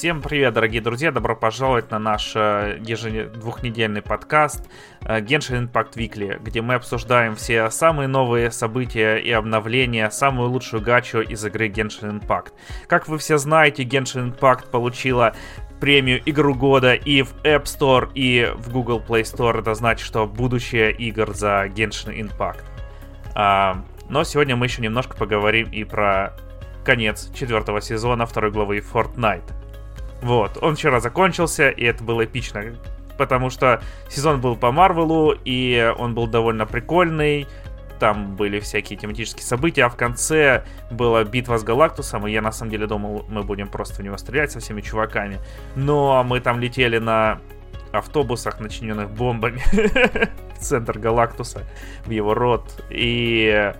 Всем привет, дорогие друзья! Добро пожаловать на наш э, двухнедельный подкаст э, Genshin Impact Weekly, где мы обсуждаем все самые новые события и обновления, самую лучшую гачу из игры Genshin Impact. Как вы все знаете, Genshin Impact получила премию Игру года и в App Store, и в Google Play Store. Это значит, что будущее игр за Genshin Impact. А, но сегодня мы еще немножко поговорим и про конец четвертого сезона второй главы Fortnite. Вот, он вчера закончился, и это было эпично, потому что сезон был по Марвелу, и он был довольно прикольный, там были всякие тематические события, а в конце была битва с Галактусом, и я на самом деле думал, мы будем просто в него стрелять со всеми чуваками. Но мы там летели на автобусах, начиненных бомбами в центр Галактуса, в его рот, и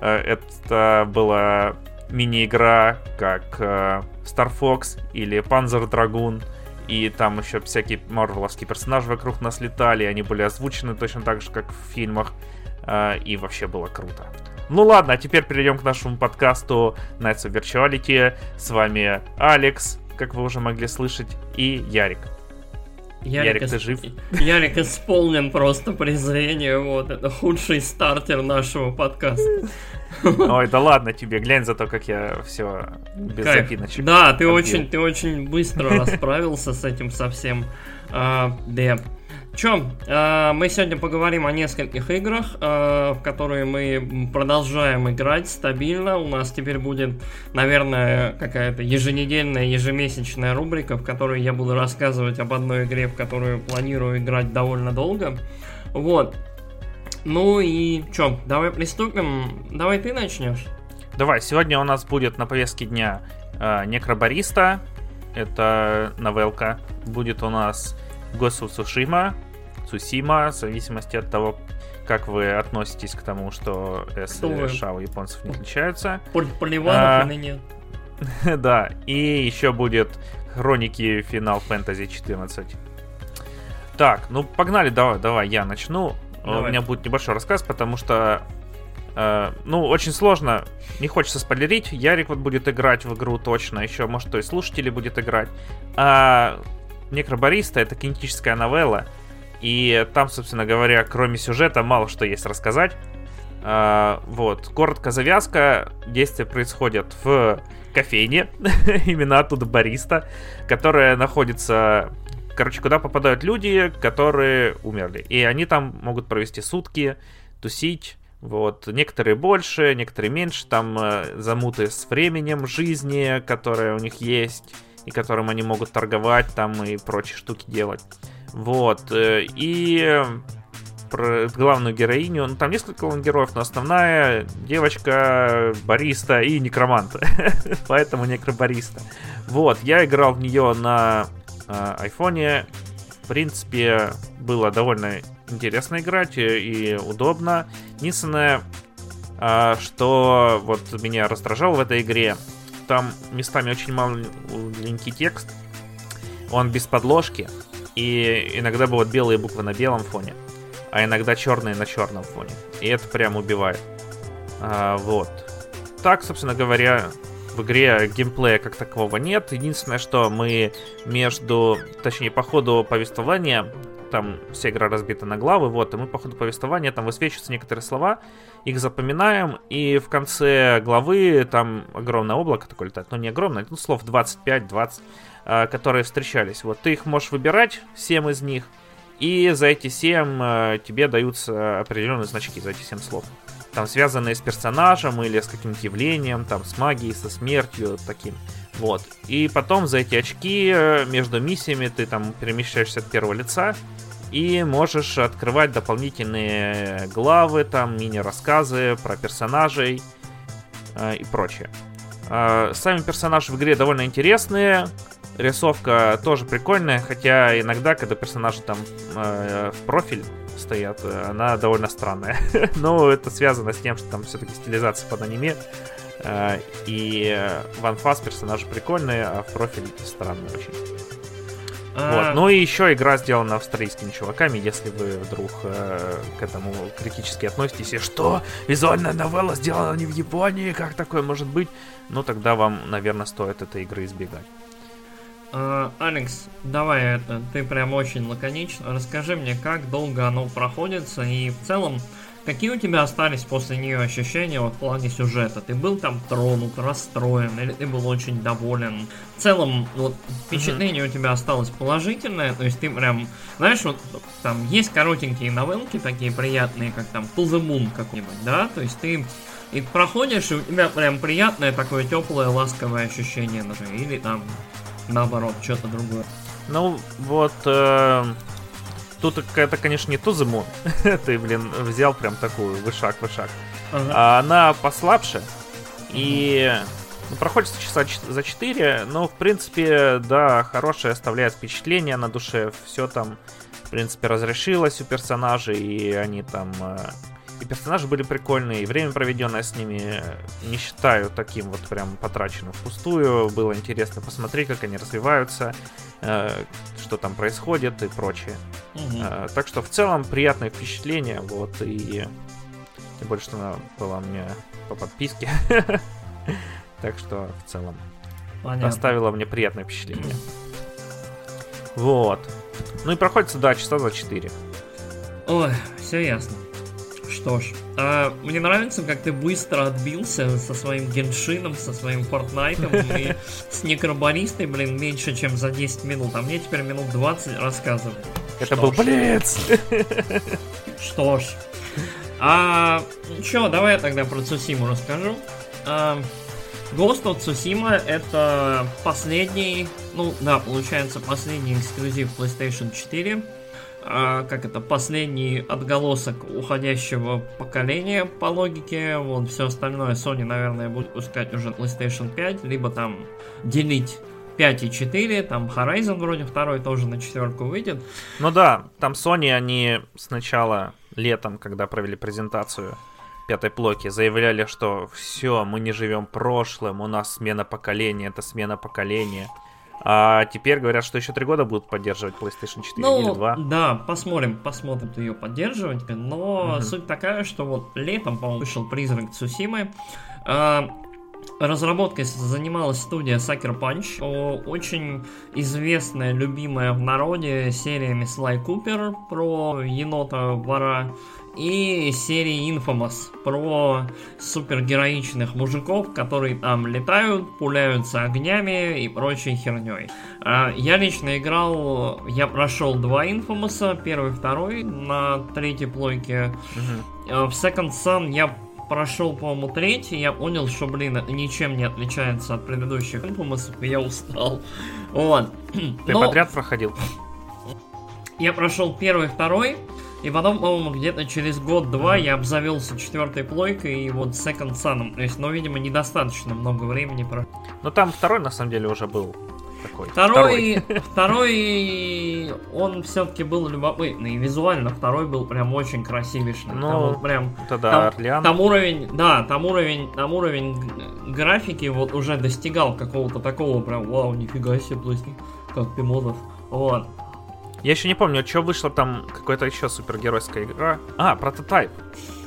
э, это было мини-игра, как э, Star Fox или Panzer Dragoon, и там еще всякие марвеловские персонажи вокруг нас летали, они были озвучены точно так же, как в фильмах, э, и вообще было круто. Ну ладно, а теперь перейдем к нашему подкасту Nights of Virtuality. С вами Алекс, как вы уже могли слышать, и Ярик. Ярик, Ярик ты жив? Ярик исполнен просто презрение, вот, это худший стартер нашего подкаста. Ой, да ладно тебе, глянь за то, как я все без Кайф. запиночек. Да, ты очень, ты очень быстро расправился с этим совсем. А, да. Чё, э, мы сегодня поговорим о нескольких играх, э, в которые мы продолжаем играть стабильно. У нас теперь будет, наверное, какая-то еженедельная, ежемесячная рубрика, в которой я буду рассказывать об одной игре, в которую планирую играть довольно долго. Вот. Ну и чё, давай приступим. Давай ты начнешь. Давай, сегодня у нас будет на повестке дня э, Некробариста. Это новелка. Будет у нас Госу Сушима, Сусима, в зависимости от того, как вы относитесь к тому, что С и Ша у японцев не отличаются. Поливанов а, нет. Да, и еще будет Хроники Финал Фэнтези 14. Так, ну погнали, давай, давай, я начну. Давай. У меня будет небольшой рассказ, потому что Uh, ну, очень сложно, не хочется спойлерить. Ярик вот будет играть в игру точно, еще, может, то и слушатели будет играть. А Некробариста это кинетическая новелла, и там, собственно говоря, кроме сюжета, мало что есть рассказать. А, вот, коротко завязка. Действие происходит в кофейне, именно оттуда бариста, которая находится... Короче, куда попадают люди, которые умерли. И они там могут провести сутки, тусить, вот, некоторые больше, некоторые меньше, там э, замуты с временем жизни, которое у них есть и которым они могут торговать там и прочие штуки делать. Вот. Э, и про главную героиню, ну там несколько главных героев, но основная девочка, бариста и некромант. Поэтому некробариста. Вот, я играл в нее на э, айфоне. В принципе, было довольно интересно играть и, и удобно. Единственное, э, что вот меня раздражало в этой игре, там местами очень маленький текст, он без подложки, и иногда бывают белые буквы на белом фоне, а иногда черные на черном фоне. И это прям убивает. А, вот. Так, собственно говоря, в игре геймплея как такового нет. Единственное, что мы между, точнее, по ходу повествования там вся игра разбита на главы, вот, и мы по ходу повествования там высвечиваются некоторые слова, их запоминаем, и в конце главы там огромное облако такое летает, ну не огромное, ну слов 25-20, а, которые встречались. Вот ты их можешь выбирать, 7 из них, и за эти 7 а, тебе даются определенные значки, за эти 7 слов. Там связанные с персонажем или с каким-то явлением, там с магией, со смертью, таким. Вот. И потом за эти очки э, между миссиями ты там перемещаешься от первого лица и можешь открывать дополнительные главы, там мини-рассказы про персонажей э, и прочее. Э, сами персонажи в игре довольно интересные, рисовка тоже прикольная, хотя иногда, когда персонажи там э, в профиль стоят, э, она довольно странная. Но это связано с тем, что там все-таки стилизация под аниме. Э, и в анфас персонажи прикольные, а в профиль странные очень. А... Вот. Ну и еще игра сделана австралийскими чуваками, если вы вдруг э, к этому критически относитесь. И что? Визуальная новелла сделана не в Японии? Как такое может быть? Ну тогда вам, наверное, стоит этой игры избегать. А, Алекс, давай это, ты прям очень лаконично. Расскажи мне, как долго оно проходится и в целом, какие у тебя остались после нее ощущения вот, в плане сюжета? Ты был там тронут, расстроен, или ты был очень доволен? В целом, вот впечатление mm-hmm. у тебя осталось положительное, то есть ты прям, знаешь, вот там есть коротенькие новелки такие приятные, как там To the Moon какой-нибудь, да? То есть ты и проходишь, и у тебя прям приятное такое теплое, ласковое ощущение, или там наоборот, что-то другое. Ну, вот... Э, тут это, конечно, не Тузему. Ты, блин, взял прям такую, вышаг-вышаг. Ага. А она послабше. И ну, проходится часа за 4, но, в принципе, да, хорошее оставляет впечатление на душе. Все там, в принципе, разрешилось у персонажей, и они там э, и персонажи были прикольные, и время, проведенное с ними, не считаю таким вот прям потраченным впустую. Было интересно посмотреть, как они развиваются, э, что там происходит и прочее. Угу. Э, так что в целом приятное впечатление, вот, и тем более, что она была мне по подписке. Так что в целом Понятно. мне приятное впечатление. Вот. Ну и проходится, да, часа за 4. Ой, все ясно. Что ж, а, мне нравится, как ты быстро отбился со своим геншином, со своим фортнайтом и с некробаристой, блин, меньше, чем за 10 минут. А мне теперь минут 20 рассказывать. Это был Блиц! Что ж. А, чё, давай я тогда про Цусиму расскажу. А, Ghost of Tsushima это последний, ну да, получается последний эксклюзив PlayStation 4 а, как это, последний отголосок уходящего поколения по логике. Вот все остальное Sony, наверное, будет пускать уже PlayStation 5, либо там делить 5 и 4, там Horizon вроде второй тоже на четверку выйдет. Ну да, там Sony, они сначала летом, когда провели презентацию пятой плоки, заявляли, что все, мы не живем прошлым, у нас смена поколения, это смена поколения. А теперь говорят, что еще три года будут поддерживать PlayStation 4 ну, или 2. Да, посмотрим, посмотрим ее поддерживать. Но угу. суть такая, что вот летом, по-моему, вышел призрак Цусимы. А, Разработкой занималась студия Sucker Punch, очень известная, любимая в народе сериями Слай Купер про енота-вора и серии Infamous про супергероичных мужиков, которые там летают, пуляются огнями и прочей херней. А, я лично играл, я прошел два Infamous, первый, второй на третьей плойке. Угу. В Second Sun я прошел, по-моему, третий, я понял, что, блин, ничем не отличается от предыдущих Infamous, я устал. Вот. Ты Но... подряд проходил? Я прошел первый, второй, и потом, по-моему, где-то через год-два я обзавелся четвертой плойкой и вот Second Sun. То есть, ну, видимо, недостаточно много времени про. Но там второй, на самом деле, уже был такой. Второй, второй, второй он все-таки был любопытный. Визуально второй был прям очень красивейший. Ну, там вот прям, тогда там, Орлеан. там уровень, да, там уровень, там уровень графики вот уже достигал какого-то такого прям, вау, нифига себе, пластик, как ты модов. Вот. Я еще не помню, что вышло там, какая-то еще супергеройская игра. А, прототайп.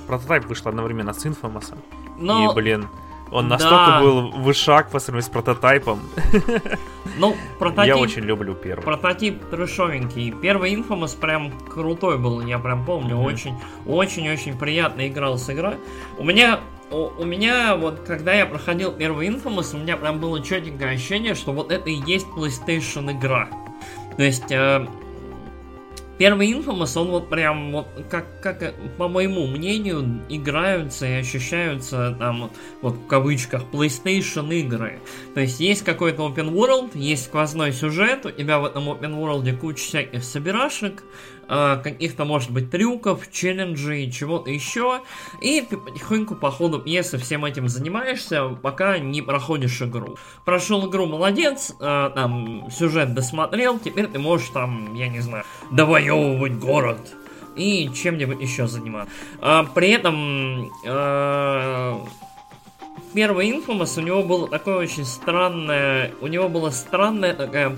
Прототайп вышла одновременно с Infamous. Но... И, блин, он настолько да. был вышаг по сравнению с прототайпом. Ну, прототип... Я очень люблю первый. Прототип трешовенький. Первый Infamous прям крутой был, я прям помню. Очень, очень-очень приятно играл с игрой. У меня у, у меня, вот, когда я проходил первый Infamous, у меня прям было четенькое ощущение, что вот это и есть PlayStation игра. То есть, э, Первый Infamous, он вот прям, вот, как, как, по моему мнению, играются и ощущаются там, вот в кавычках, PlayStation игры. То есть есть какой-то open world, есть сквозной сюжет, у тебя в этом open world куча всяких собирашек, э, каких-то, может быть, трюков, челленджей, чего-то еще. И потихоньку по ходу пьесы всем этим занимаешься, пока не проходишь игру. Прошел игру, молодец, э, там, сюжет досмотрел, теперь ты можешь там, я не знаю, довоевывать город и чем-нибудь еще заниматься. А, при этом э, первый Infamous у него было такое очень странное, у него была странная такая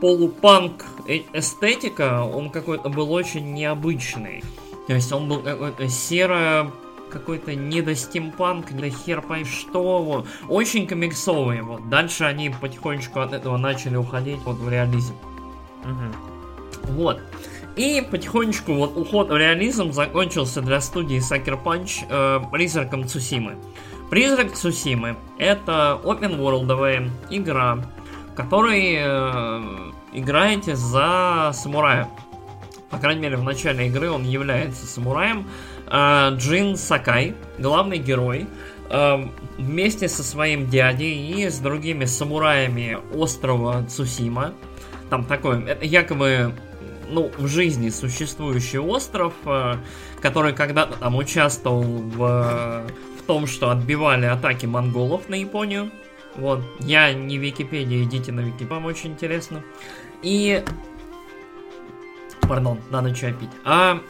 полупанк эстетика, он какой-то был очень необычный. То есть он был какой-то серо какой-то не до стимпанк, не до хер пой что, вот. Очень комиксовые, вот. Дальше они потихонечку от этого начали уходить вот в реализм. Угу. Вот. И потихонечку вот уход в реализм закончился для студии Sucker Punch э, призраком Цусимы. Призрак Цусимы это open world игра, в которой э, играете за самурая. По крайней мере, в начале игры он является самураем. Э, Джин Сакай, главный герой, э, вместе со своим дядей и с другими самураями острова Цусима. Там такой, это якобы ну, в жизни существующий остров, э, который когда-то там участвовал в, в том, что отбивали атаки монголов на Японию. Вот, я не Википедия, идите на Википедию, вам очень интересно. И... Пардон, надо чай пить. А,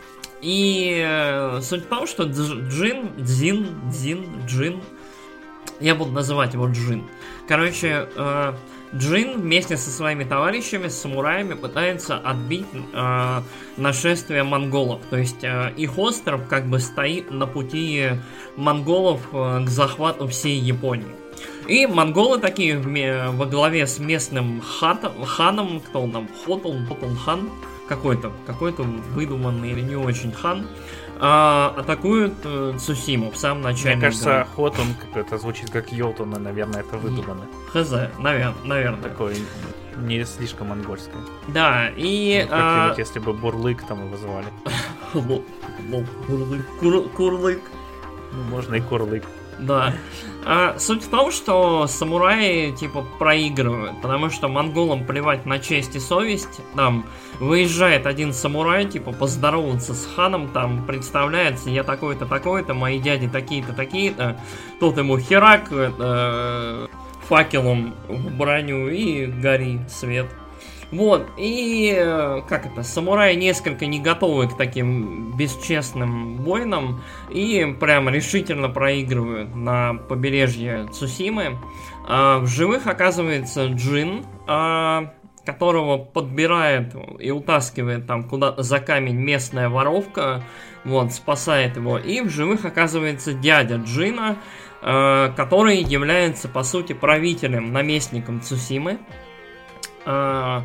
и э, суть в том, что Джин, Дзин, Дзин, Джин, я буду называть его Джин. Короче, э, Джин вместе со своими товарищами, самураями, пытается отбить э, нашествие монголов. То есть э, их остров как бы стоит на пути монголов э, к захвату всей Японии. И монголы такие во главе с местным хатом, ханом, кто он там, Хотун, Хотун хан, какой-то, какой-то выдуманный или не очень хан, а, атакуют э, Цусиму в самом начале. Мне кажется, игры. ход он это звучит как Йолтон, наверное, это выдумано. Хз, наверное, наверное. Такое не слишком монгольское. Да, и... Ну, а... если бы Бурлык там его звали. Курлык. Ну, можно и Курлык. Да. А, суть в том, что самураи, типа, проигрывают, потому что монголам плевать на честь и совесть. Там выезжает один самурай, типа, поздороваться с ханом, там, представляется, я такой-то, такой-то, мои дяди такие-то, такие-то. Тут ему херак, это, факелом в броню и гори свет. Вот, и как это, самураи несколько не готовы к таким бесчестным войнам и прям решительно проигрывают на побережье Цусимы. А в живых оказывается Джин, а, которого подбирает и утаскивает там куда-то за камень местная воровка, вот, спасает его. И в живых оказывается дядя Джина, а, который является, по сути, правителем, наместником Цусимы. А,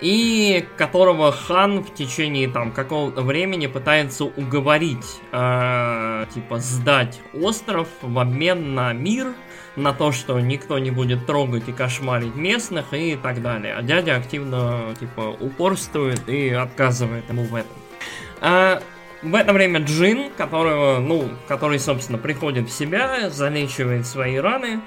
и которого хан в течение там какого-то времени пытается уговорить, э, типа, сдать остров в обмен на мир, на то, что никто не будет трогать и кошмарить местных и так далее. А дядя активно, типа, упорствует и отказывает ему в этом. А, в это время Джин, которого, ну, который, собственно, приходит в себя, залечивает свои раны,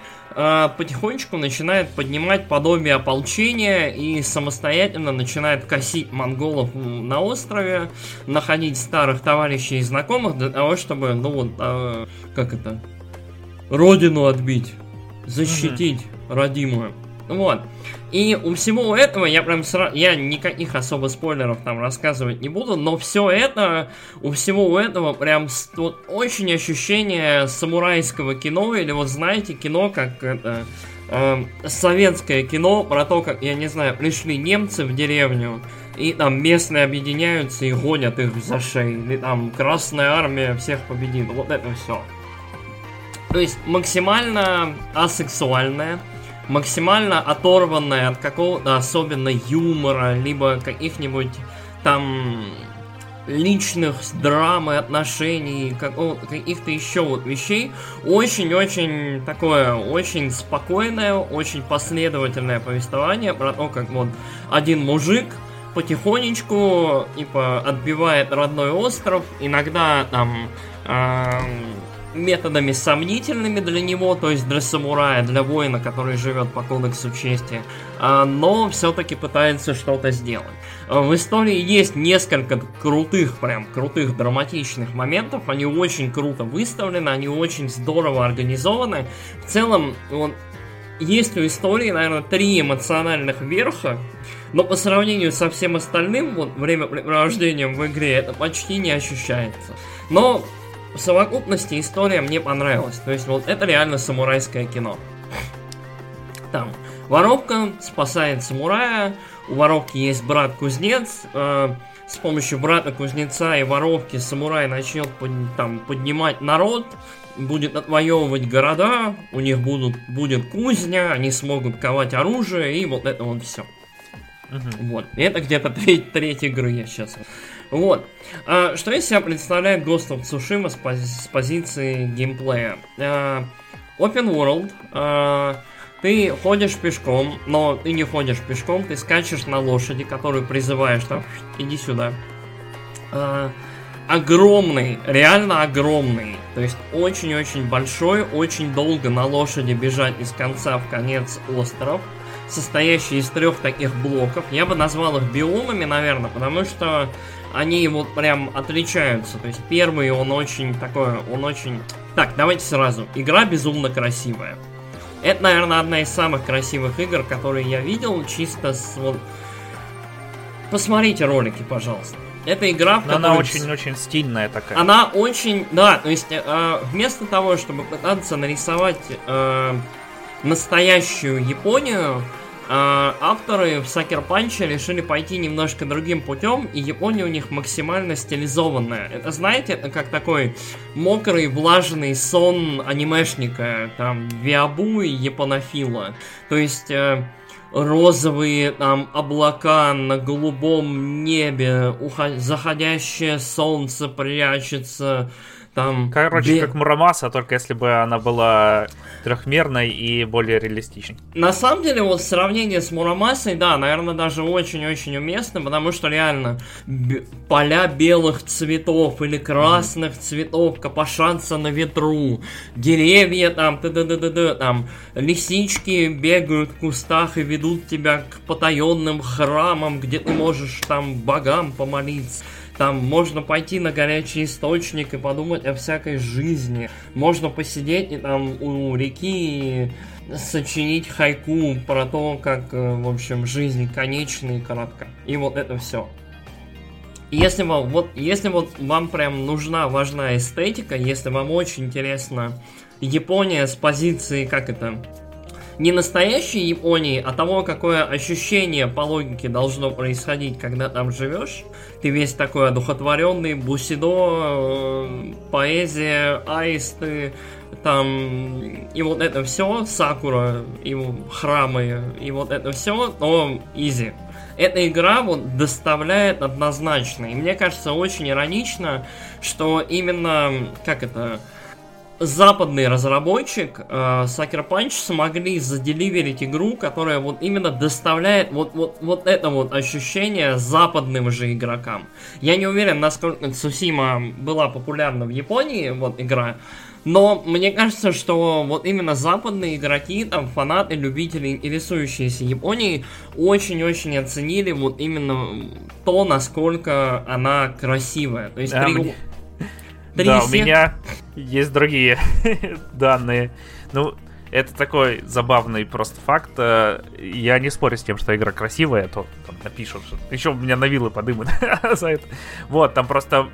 потихонечку начинает поднимать подобие ополчения и самостоятельно начинает косить монголов на острове, находить старых товарищей и знакомых для того, чтобы, ну вот, э, как это, родину отбить, защитить mm-hmm. родимую. Вот. И у всего этого я прям сразу... Я никаких особо спойлеров там рассказывать не буду, но все это... У всего этого прям вот, очень ощущение самурайского кино, или вот знаете, кино как это... Э, советское кино про то, как, я не знаю, пришли немцы в деревню, и там местные объединяются и гонят их за шеи, или там Красная Армия всех победит, вот это все. То есть максимально асексуальное, максимально оторванная от какого-то особенно юмора, либо каких-нибудь там личных драмы, отношений, каких-то еще вот вещей. Очень-очень такое, очень спокойное, очень последовательное повествование про то, как вот один мужик потихонечку, типа, отбивает родной остров, иногда там э, методами сомнительными для него, то есть для самурая, для воина, который живет по кодексу чести, а, но все-таки пытается что-то сделать. А, в истории есть несколько крутых, прям крутых драматичных моментов, они очень круто выставлены, они очень здорово организованы. В целом, вот, есть у истории, наверное, три эмоциональных верха, но по сравнению со всем остальным, вот, времяпрепровождением в игре, это почти не ощущается. Но в совокупности история мне понравилась. То есть вот это реально самурайское кино. Там Воровка спасает самурая, у воровки есть брат-кузнец, э, с помощью брата-кузнеца и воровки самурай начнет под, там, поднимать народ, будет отвоевывать города, у них будут, будет кузня, они смогут ковать оружие, и вот это вот все. Угу. Вот. И это где-то треть, треть игры я сейчас. Вот. А, что из себя представляет Ghost of Tsushima с, пози- с позиции геймплея? А, open World. А, ты ходишь пешком, но ты не ходишь пешком, ты скачешь на лошади, которую призываешь там, иди сюда. А, огромный, реально огромный. То есть очень-очень большой, очень долго на лошади бежать из конца в конец остров, состоящий из трех таких блоков. Я бы назвал их биомами, наверное, потому что они вот прям отличаются. То есть первый, он очень такой, он очень... Так, давайте сразу. Игра безумно красивая. Это, наверное, одна из самых красивых игр, которые я видел, чисто с... Вот... Посмотрите ролики, пожалуйста. Это игра, в которой... Она очень-очень стильная такая. Она очень... Да, то есть э, вместо того, чтобы пытаться нарисовать э, настоящую Японию, авторы в Сакер Панче решили пойти немножко другим путем, и Япония у них максимально стилизованная. Это, знаете, это как такой мокрый, влажный сон анимешника, там, Виабу и Японофила. То есть... Э, розовые там облака на голубом небе, уход... заходящее солнце прячется, там... Короче, бе... как Мурамаса, только если бы она была трехмерной и более реалистичной. На самом деле, вот сравнение с Мурамасой, да, наверное, даже очень-очень уместно, потому что реально б- поля белых цветов или красных mm-hmm. цветов копошатся на ветру, деревья там, т д д д д там, лисички бегают в кустах и ведут тебя к потаенным храмам, где ты можешь там богам помолиться. Там можно пойти на горячий источник и подумать о всякой жизни. Можно посидеть и там у реки и сочинить хайку про то, как, э, в общем, жизнь конечна и коротка. И вот это все. Если вам, вот, если вот вам прям нужна, важна эстетика, если вам очень интересно Япония с позиции, как это, не настоящей Японии, а того, какое ощущение по логике должно происходить, когда там живешь. Ты весь такой одухотворенный, бусидо, э, поэзия, аисты, там, и вот это все, Сакура, и храмы, и вот это все, но изи. Эта игра вот доставляет однозначно. И мне кажется очень иронично, что именно, как это, западный разработчик э, Sucker Punch смогли заделиверить игру, которая вот именно доставляет вот, вот, вот это вот ощущение западным же игрокам. Я не уверен, насколько Цусима была популярна в Японии, вот игра, но мне кажется, что вот именно западные игроки, там, фанаты, любители, интересующиеся Японией, очень-очень оценили вот именно то, насколько она красивая. То есть да, три... мне... Да, у меня есть другие данные. Ну, это такой забавный просто факт. Э, я не спорю с тем, что игра красивая, а то там напишут, еще у меня на вилы подымут за это. Вот, там просто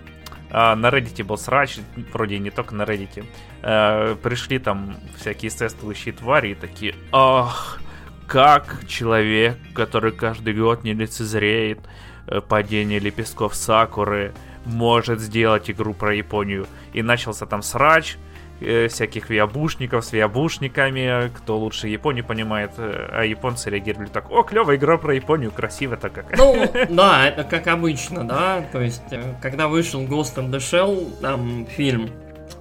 а, на Reddit был срач, вроде не только на Reddit. А, пришли там всякие тестующие твари и такие, ах, как человек, который каждый год не лицезреет э, падение лепестков сакуры, может сделать игру про Японию. И начался там срач, э, всяких виабушников с виабушниками, кто лучше Японию понимает, э, а японцы реагировали так, о, клевая игра про Японию, красиво-то как. Ну, да, это как обычно, да, то есть, э, когда вышел Ghost in the Shell, там, фильм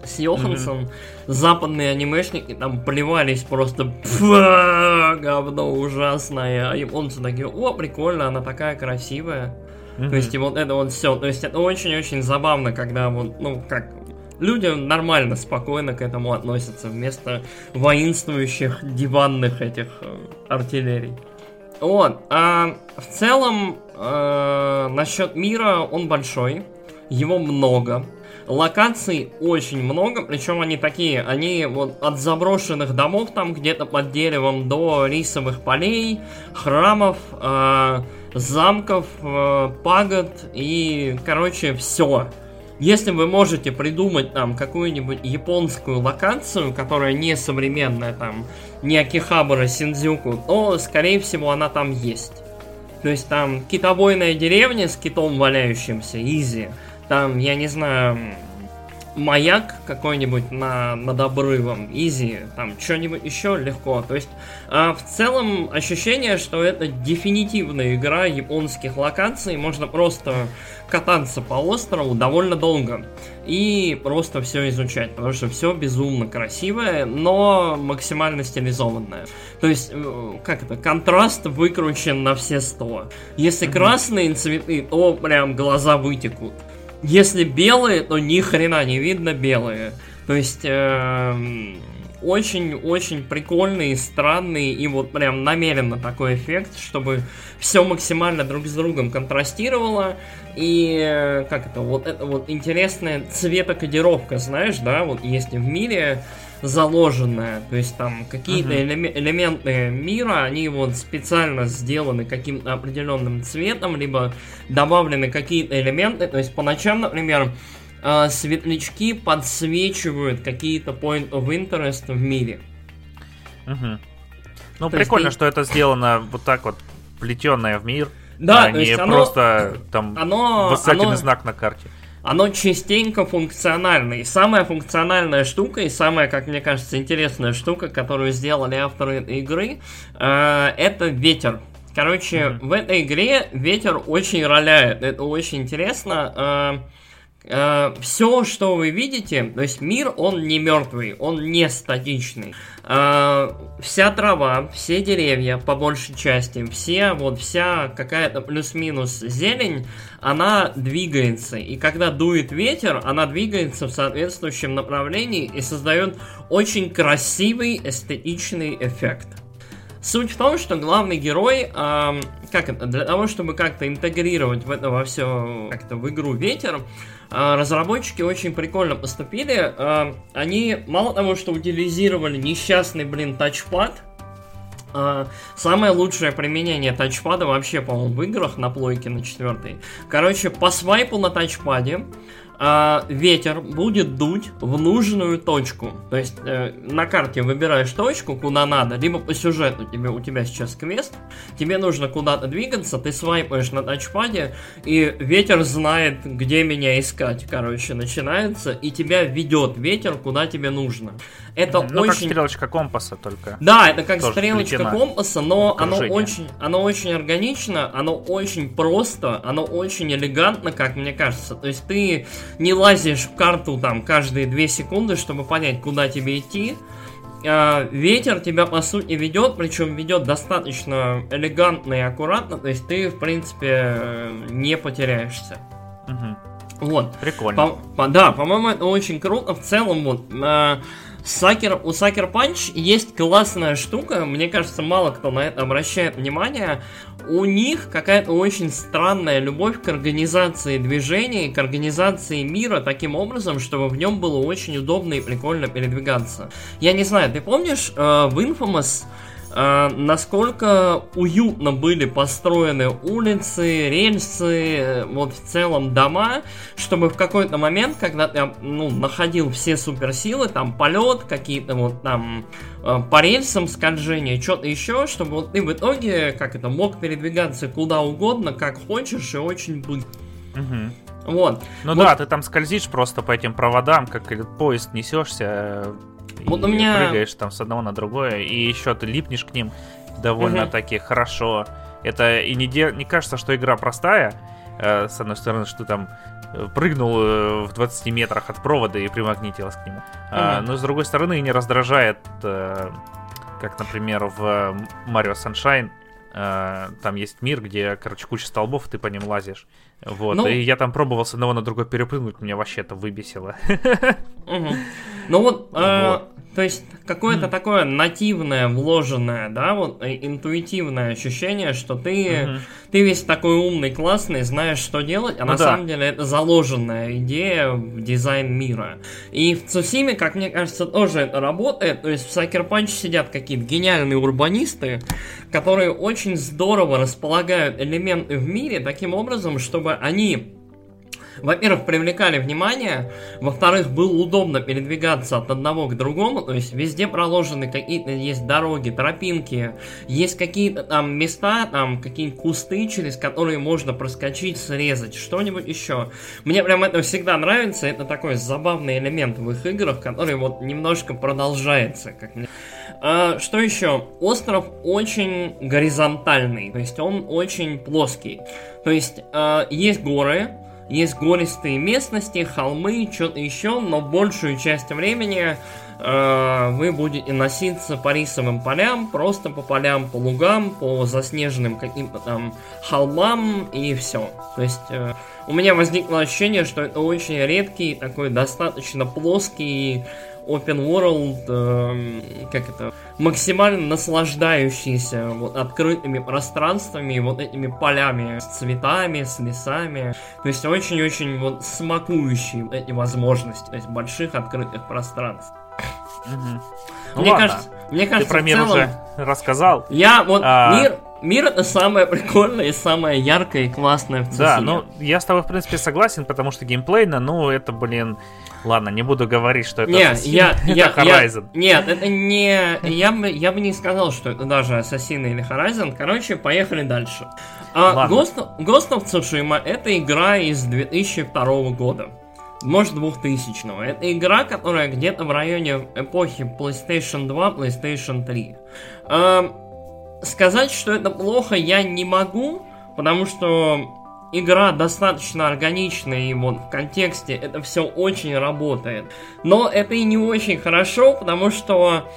с Йоханссон, mm-hmm. западные анимешники там плевались просто говно ужасное, а японцы такие, о, прикольно, она такая красивая. Mm-hmm. То есть, и вот это вот все. То есть, это очень-очень забавно, когда вот, ну, как люди нормально, спокойно к этому относятся, вместо воинствующих диванных этих э, артиллерий. Вот, а в целом, э, насчет мира, он большой, его много. Локаций очень много, причем они такие, они вот от заброшенных домов там где-то под деревом до рисовых полей, храмов, э, замков, э, пагод и, короче, все. если вы можете придумать там какую-нибудь японскую локацию, которая не современная, там, не Акихабара, Синдзюку, то, скорее всего, она там есть. То есть там китобойная деревня с китом валяющимся, изи. Там, я не знаю, маяк какой-нибудь на, над обрывом, изи, там что-нибудь еще легко. То есть а, в целом ощущение, что это дефинитивная игра японских локаций, можно просто кататься по острову довольно долго и просто все изучать, потому что все безумно красивое, но максимально стилизованное. То есть, э, как это, контраст выкручен на все сто. Если красные цветы, то прям глаза вытекут. Если белые, то ни хрена не видно белые. То есть очень-очень эм, прикольный, странный и вот прям намеренно такой эффект, чтобы все максимально друг с другом контрастировало. И э, как это, вот это вот интересная цветокодировка, знаешь, да, вот есть в мире заложенная. То есть там какие-то uh-huh. элеме- элементы мира, они вот специально сделаны каким-то определенным цветом, либо добавлены какие-то элементы. То есть по ночам, например, э, светлячки подсвечивают какие-то point of interest в мире. Uh-huh. Ну, то прикольно, ты... что это сделано вот так вот, плетенное в мир. Да, а то не оно, просто там оно, восклицательный оно, знак на карте оно частенько функциональное. И самая функциональная штука, и самая, как мне кажется, интересная штука, которую сделали авторы игры, э, это ветер. Короче, mm-hmm. в этой игре ветер очень роляет. Это очень интересно. Э, э, все, что вы видите, то есть мир, он не мертвый, он не статичный. Э, вся трава, все деревья, по большей части, все, вот вся какая-то плюс-минус зелень, она двигается. И когда дует ветер, она двигается в соответствующем направлении и создает очень красивый эстетичный эффект. Суть в том, что главный герой, э, как для того, чтобы как-то интегрировать в это во все, как-то в игру ветер, а, разработчики очень прикольно поступили. А, они мало того, что утилизировали несчастный, блин, тачпад, а, самое лучшее применение тачпада вообще, по-моему, в играх на плойке на четвертой. Короче, по свайпу на тачпаде э, ветер будет дуть в нужную точку. То есть э, на карте выбираешь точку, куда надо, либо по сюжету тебе, у тебя сейчас квест, тебе нужно куда-то двигаться, ты свайпаешь на тачпаде, и ветер знает, где меня искать, короче, начинается, и тебя ведет ветер, куда тебе нужно. Это ну, очень... как стрелочка компаса только. Да, это как Тоже стрелочка компаса, но оно очень, оно очень органично, оно очень просто, оно очень элегантно, как мне кажется. То есть ты не лазишь в карту там каждые две секунды, чтобы понять, куда тебе идти. А, ветер тебя, по сути, ведет, причем ведет достаточно элегантно и аккуратно, то есть ты, в принципе, не потеряешься. Угу. Вот. Прикольно. По, по, да, по-моему, это очень круто. В целом, вот, э, Сакер, у Сакер Панч есть классная штука, мне кажется, мало кто на это обращает внимание. У них какая-то очень странная любовь к организации движений, к организации мира таким образом, чтобы в нем было очень удобно и прикольно передвигаться. Я не знаю, ты помнишь, э, в Infamous насколько уютно были построены улицы, рельсы, вот в целом дома, чтобы в какой-то момент, когда ты ну, находил все суперсилы, там полет, какие-то вот там э, по рельсам скольжения, что-то еще, чтобы вот ты в итоге, как это, мог передвигаться куда угодно, как хочешь и очень быстро. Угу. Вот. Ну вот. да, ты там скользишь просто по этим проводам, как поезд несешься, вот у меня... прыгаешь там с одного на другое, и еще ты липнешь к ним довольно-таки угу. хорошо. Это и не, де... не кажется, что игра простая, э, с одной стороны, что ты там э, прыгнул э, в 20 метрах от провода и примагнитилась к нему. Угу. А, но с другой стороны, и не раздражает, э, как, например, в Mario Sunshine, э, там есть мир, где, короче, куча столбов, ты по ним лазишь. Вот, ну, и я там пробовал с одного на другой перепрыгнуть, меня вообще это выбесило. Ну вот, э, то есть какое-то такое нативное, вложенное, да, вот э, интуитивное ощущение, что ты, ты весь такой умный, классный, знаешь, что делать, а ну на самом деле это заложенная идея в дизайн мира. И в Цусиме, как мне кажется, тоже это работает. То есть в Punch сидят какие-то гениальные урбанисты, которые очень здорово располагают элементы в мире таким образом, чтобы они во-первых, привлекали внимание, во-вторых, было удобно передвигаться от одного к другому, то есть везде проложены какие-то есть дороги, тропинки, есть какие-то там места, там какие-нибудь кусты, через которые можно проскочить, срезать, что-нибудь еще. Мне прям это всегда нравится, это такой забавный элемент в их играх, который вот немножко продолжается, как мне а, что еще? Остров очень горизонтальный, то есть он очень плоский. То есть а, есть горы, есть гористые местности, холмы, что-то еще, но большую часть времени вы будете носиться по рисовым полям, просто по полям, по лугам, по заснеженным каким-то там холмам и все. То есть э, у меня возникло ощущение, что это очень редкий, такой достаточно плоский open world, э, как это, максимально наслаждающийся вот открытыми пространствами, вот этими полями с цветами, с лесами. То есть очень-очень вот смакующие эти возможности, то есть больших открытых пространств. Угу. Ну, мне ладно. кажется, мне кажется, ты про мир целом, уже рассказал. Я вот а... мир Мир это самое прикольное и самое яркое и классное в CC. Да, ну я с тобой, в принципе, согласен, потому что геймплейно, ну, это, блин, Ладно, не буду говорить, что это нет, я, это я, Horizon. Я, нет, это не... Я бы, я бы не сказал, что это даже Assassin или Horizon. Короче, поехали дальше. А, Ghost, Ghost of Tsushima это игра из 2002 года. Может, 2000-го. Это игра, которая где-то в районе эпохи PlayStation 2, PlayStation 3. А, сказать, что это плохо, я не могу, потому что игра достаточно органичная, и вот в контексте это все очень работает. Но это и не очень хорошо, потому что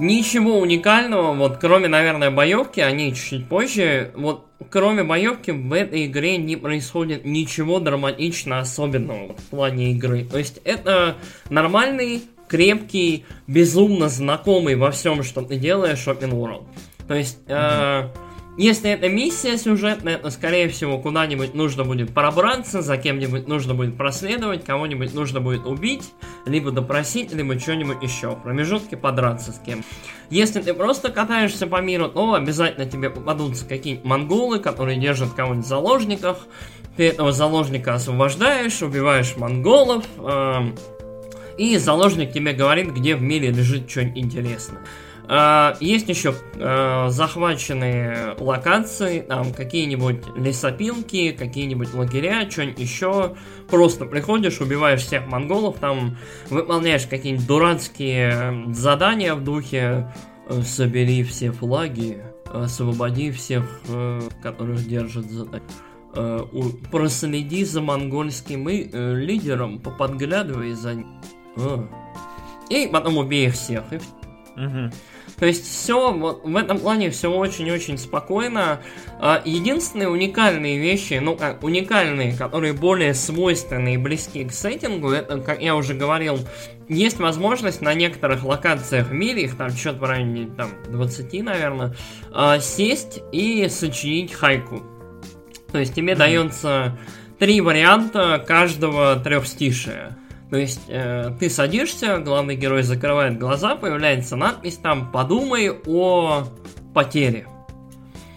ничего уникального, вот кроме, наверное, боевки, они чуть-чуть позже, вот кроме боевки в этой игре не происходит ничего драматично особенного в плане игры. То есть это нормальный, крепкий, безумно знакомый во всем, что ты делаешь open world. То есть... Э, если это миссия сюжетная, то, скорее всего, куда-нибудь нужно будет пробраться, за кем-нибудь нужно будет проследовать, кого-нибудь нужно будет убить, либо допросить, либо что-нибудь еще. В промежутке подраться с кем. Если ты просто катаешься по миру, то обязательно тебе попадутся какие-нибудь монголы, которые держат кого-нибудь в заложниках. Ты этого заложника освобождаешь, убиваешь монголов, э, и заложник тебе говорит, где в мире лежит что-нибудь интересное. А, есть еще а, захваченные локации, там какие-нибудь лесопилки, какие-нибудь лагеря, что-нибудь еще. Просто приходишь, убиваешь всех монголов, там выполняешь какие-нибудь дурацкие задания в духе э, «Собери все флаги, освободи всех, э, которых держат за э, проследи за монгольским лидером, поподглядывай за ним. И потом убей их всех. И... Угу. То есть все, вот в этом плане все очень-очень спокойно. А, единственные уникальные вещи, ну как уникальные, которые более свойственны и близки к сеттингу, это, как я уже говорил, есть возможность на некоторых локациях в мире, их там что-то в районе там, 20, наверное, а, сесть и сочинить хайку. То есть тебе mm-hmm. дается три варианта каждого трехстишия. То есть э, ты садишься, главный герой закрывает глаза, появляется надпись там «Подумай о потере».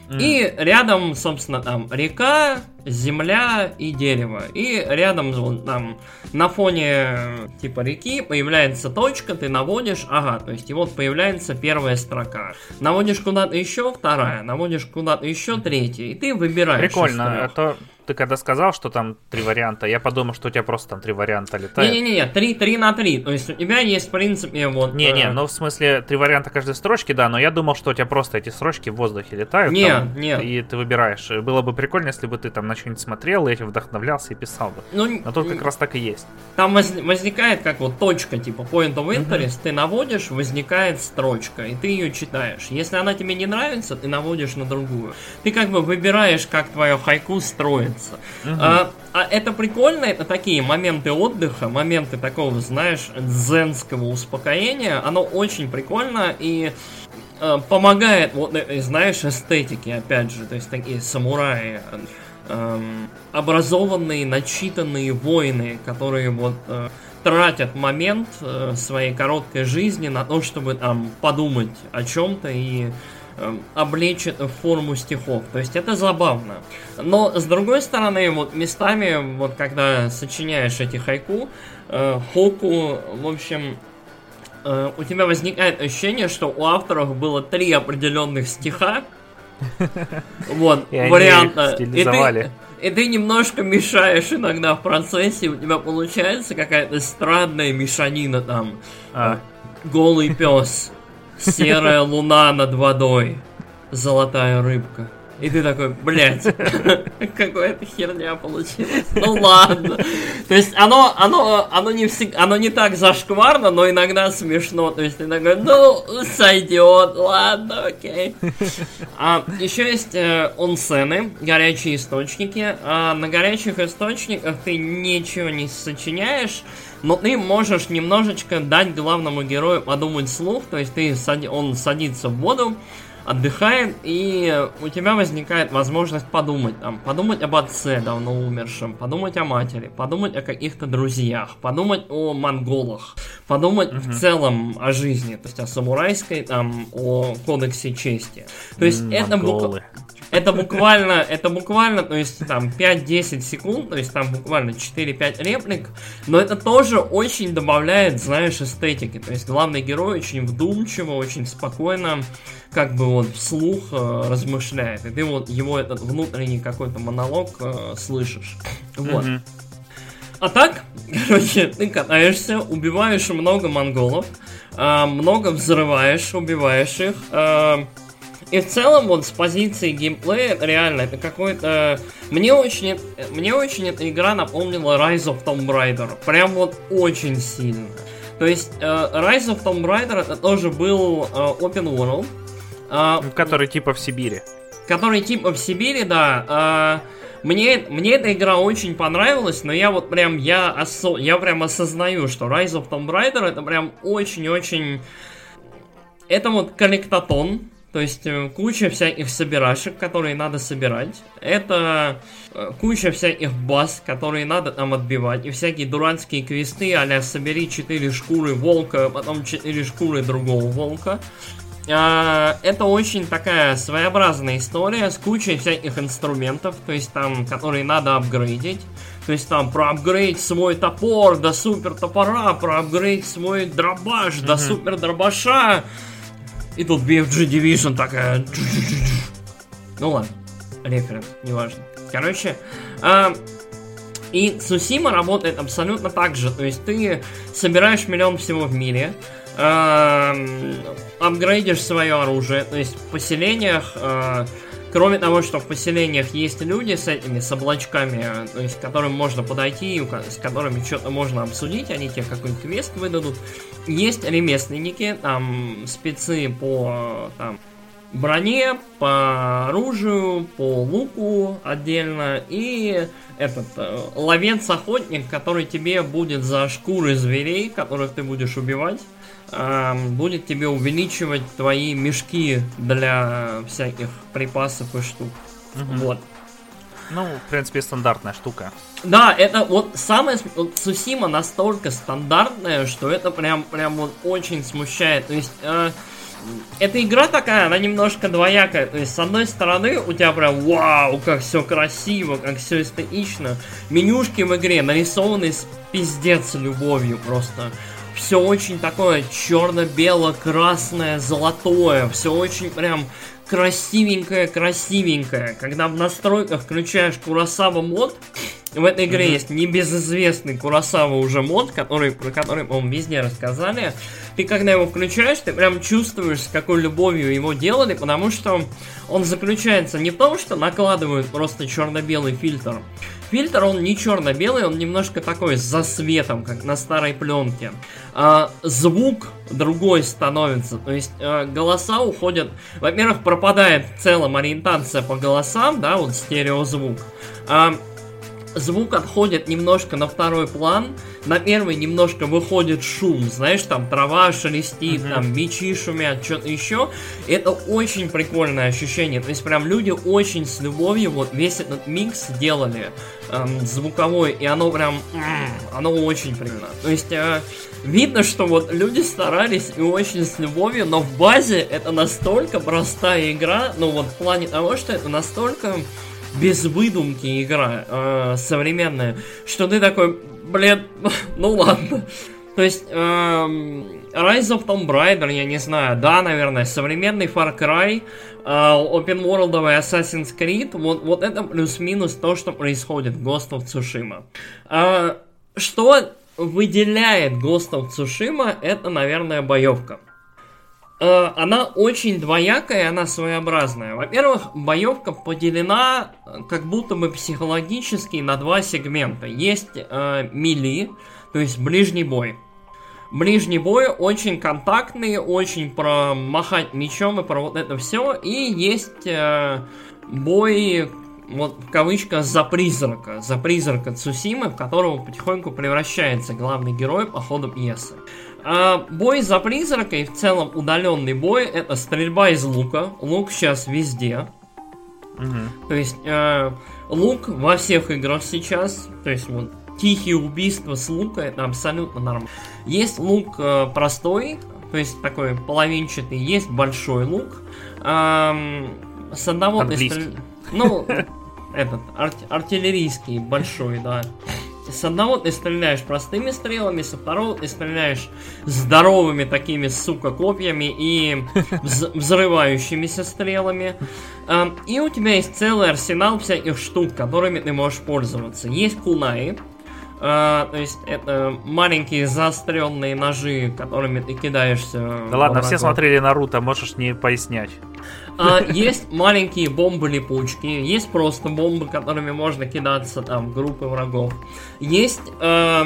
Mm. И рядом, собственно, там река, земля и дерево. И рядом вон, там на фоне типа реки появляется точка, ты наводишь, ага, то есть и вот появляется первая строка. Наводишь куда-то еще вторая, наводишь куда-то еще третья, и ты выбираешь. Прикольно, а то ты когда сказал, что там три варианта, я подумал, что у тебя просто там три варианта летают. Не-не-не, три, три на три. То есть у тебя есть, в принципе, вот... Не-не, э... ну в смысле, три варианта каждой строчки, да, но я думал, что у тебя просто эти строчки в воздухе летают. Нет, там, нет. И ты выбираешь. Было бы прикольно, если бы ты там на что-нибудь смотрел и этим вдохновлялся и писал бы. Ну, но тут как раз так и есть. Там воз- возникает как вот точка, типа point of interest, uh-huh. ты наводишь, возникает строчка, и ты ее читаешь. Если она тебе не нравится, ты наводишь на другую. Ты как бы выбираешь, как твое хайку строится. Uh-huh. А, а это прикольно, это такие моменты отдыха, моменты такого, знаешь, дзенского успокоения. Оно очень прикольно и э, помогает, вот, э, знаешь, эстетике, опять же, то есть такие самураи, эм, образованные, начитанные воины, которые вот э, тратят момент э, своей короткой жизни на то, чтобы там подумать о чем-то и э, облечь это в форму стихов. То есть это забавно. Но с другой стороны, вот местами, вот когда сочиняешь эти хайку, э, хоку, в общем, э, у тебя возникает ощущение, что у авторов было три определенных стиха. Вот, варианта. И ты, и ты немножко мешаешь иногда в процессе, у тебя получается какая-то странная мешанина там. А. Голый пес, серая луна над водой, золотая рыбка. И ты такой, блядь, какая-то херня получилась. Ну ладно. То есть оно, оно, оно не всегда, оно не так зашкварно, но иногда смешно. То есть ты такой, ну, сойдет, ладно, окей. А, еще есть э, онсены, горячие источники. А на горячих источниках ты ничего не сочиняешь, но ты можешь немножечко дать главному герою подумать слух, то есть ты, он садится в воду, отдыхает, и у тебя возникает возможность подумать, там, подумать об отце давно умершем, подумать о матери, подумать о каких-то друзьях, подумать о монголах, подумать угу. в целом о жизни, то есть о самурайской, там, о кодексе чести. То есть М- это буквально... Это буквально, это буквально, то есть там 5-10 секунд, то есть там буквально 4-5 реплик, но это тоже очень добавляет, знаешь, эстетики. То есть главный герой очень вдумчиво, очень спокойно как бы вот вслух э, размышляет, и ты вот его этот внутренний какой-то монолог э, слышишь. Вот. Mm-hmm. А так, короче, ты катаешься, убиваешь много монголов, э, много взрываешь, убиваешь их. Э, и в целом, вот с позиции геймплея, реально, это какой-то... Мне очень, мне очень эта игра напомнила Rise of Tomb Raider. Прям вот очень сильно. То есть, э, Rise of Tomb Raider это тоже был э, open world, а, который типа в Сибири. Который типа в Сибири, да. А, мне, мне эта игра очень понравилась, но я вот прям, я, осо, я прям осознаю, что Rise of Tomb Raider это прям очень-очень... Это вот коллектотон, то есть э, куча всяких собирашек, которые надо собирать. Это э, куча всяких баз, которые надо там отбивать. И всякие дурацкие квесты, а собери 4 шкуры волка, потом 4 шкуры другого волка. А, это очень такая своеобразная история с кучей всяких инструментов, то есть там, которые надо апгрейдить. То есть там проапгрейд свой топор до супер топора, проапгрейд свой дробаш до супер дробаша. И тут BFG Division такая... Ну ладно, референс, неважно. Короче, а, и Сусима работает абсолютно так же. То есть ты собираешь миллион всего в мире, э, апгрейдишь свое оружие. То есть в поселениях, э, кроме того, что в поселениях есть люди с этими, с облачками, то есть к которым можно подойти, с которыми что-то можно обсудить, они тебе какой-нибудь квест выдадут. Есть ремесленники, там спецы по там, броне, по оружию, по луку отдельно и этот э, ловец-охотник, который тебе будет за шкуры зверей, которых ты будешь убивать будет тебе увеличивать твои мешки для всяких припасов и штук. Угу. Вот. Ну, в принципе, стандартная штука. Да, это вот самое... Вот Сусима настолько стандартная, что это прям, прям вот очень смущает. То есть... Э, эта игра такая, она немножко двоякая. То есть, с одной стороны, у тебя прям вау, как все красиво, как все эстетично. Менюшки в игре нарисованы с пиздец любовью просто все очень такое черно-бело-красное, золотое, все очень прям красивенькое, красивенькое. Когда в настройках включаешь Курасава мод, в этой игре mm-hmm. есть небезызвестный Курасава уже мод, который, про который, по-моему, везде рассказали. Ты когда его включаешь, ты прям чувствуешь, с какой любовью его делали, потому что он заключается не в том, что накладывают просто черно-белый фильтр, Фильтр, он не черно-белый, он немножко такой с засветом, как на старой пленке. А, звук другой становится, то есть а, голоса уходят... Во-первых, пропадает в целом ориентация по голосам, да, вот стереозвук. А, звук отходит немножко на второй план, на первый немножко выходит шум, знаешь, там трава шелестит, uh-huh. там мечи шумят, что-то еще. Это очень прикольное ощущение. То есть прям люди очень с любовью вот весь этот микс делали эм, звуковой, и оно прям, оно очень прикольно. То есть э, видно, что вот люди старались и очень с любовью, но в базе это настолько простая игра, ну вот в плане того, что это настолько без выдумки игра э, современная, что ты такой, блин, ну ладно. То есть, эм, Rise of Tomb Raider, я не знаю, да, наверное, современный Far Cry, э, Open World Assassin's Creed, вот, вот это плюс-минус то, что происходит в Ghost of Tsushima. Э, что выделяет Ghost of Tsushima, это, наверное, боевка. Э, она очень двоякая, она своеобразная. Во-первых, боевка поделена как будто бы психологически на два сегмента. Есть э, мили, то есть ближний бой. Ближний бой очень контактный, очень про махать мечом и про вот это все. И есть э, бой, вот в кавычках, за призрака. За призрака Цусимы, в которого потихоньку превращается главный герой по ходу пьесы. А, бой за призрака и в целом удаленный бой это стрельба из лука. Лук сейчас везде. Угу. То есть э, лук во всех играх сейчас. То есть вот тихие убийства с лука, это абсолютно нормально. Есть лук э, простой, то есть такой половинчатый, есть большой лук. Эм, с одного ты стр... Ну, этот, арт- артиллерийский, большой, да. С одного ты стреляешь простыми стрелами, со второго ты стреляешь здоровыми такими, сука, копьями и вз- взрывающимися стрелами. Эм, и у тебя есть целый арсенал всяких штук, которыми ты можешь пользоваться. Есть кунаи, а, то есть это маленькие заостренные ножи, которыми ты кидаешься. Да ладно, все смотрели Наруто, можешь не пояснять. А, есть маленькие бомбы-липучки, есть просто бомбы, которыми можно кидаться там в группы врагов. Есть, э,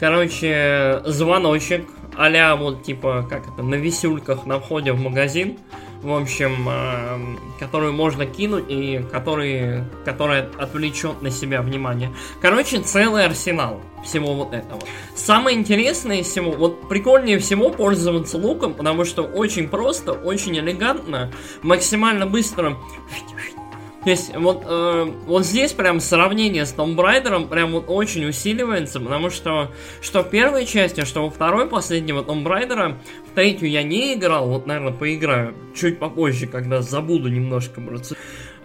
короче, звоночек, а вот типа, как это, на висюльках на входе в магазин в общем, э, которую можно кинуть и который, которая отвлечет на себя внимание. Короче, целый арсенал всего вот этого. Самое интересное всего, вот прикольнее всего пользоваться луком, потому что очень просто, очень элегантно, максимально быстро то есть вот, э, вот здесь прям сравнение с Tomb Raider прям вот очень усиливается, потому что что в первой части, что во второй последнего Tomb Raider, в третью я не играл, вот, наверное, поиграю чуть попозже, когда забуду немножко браться.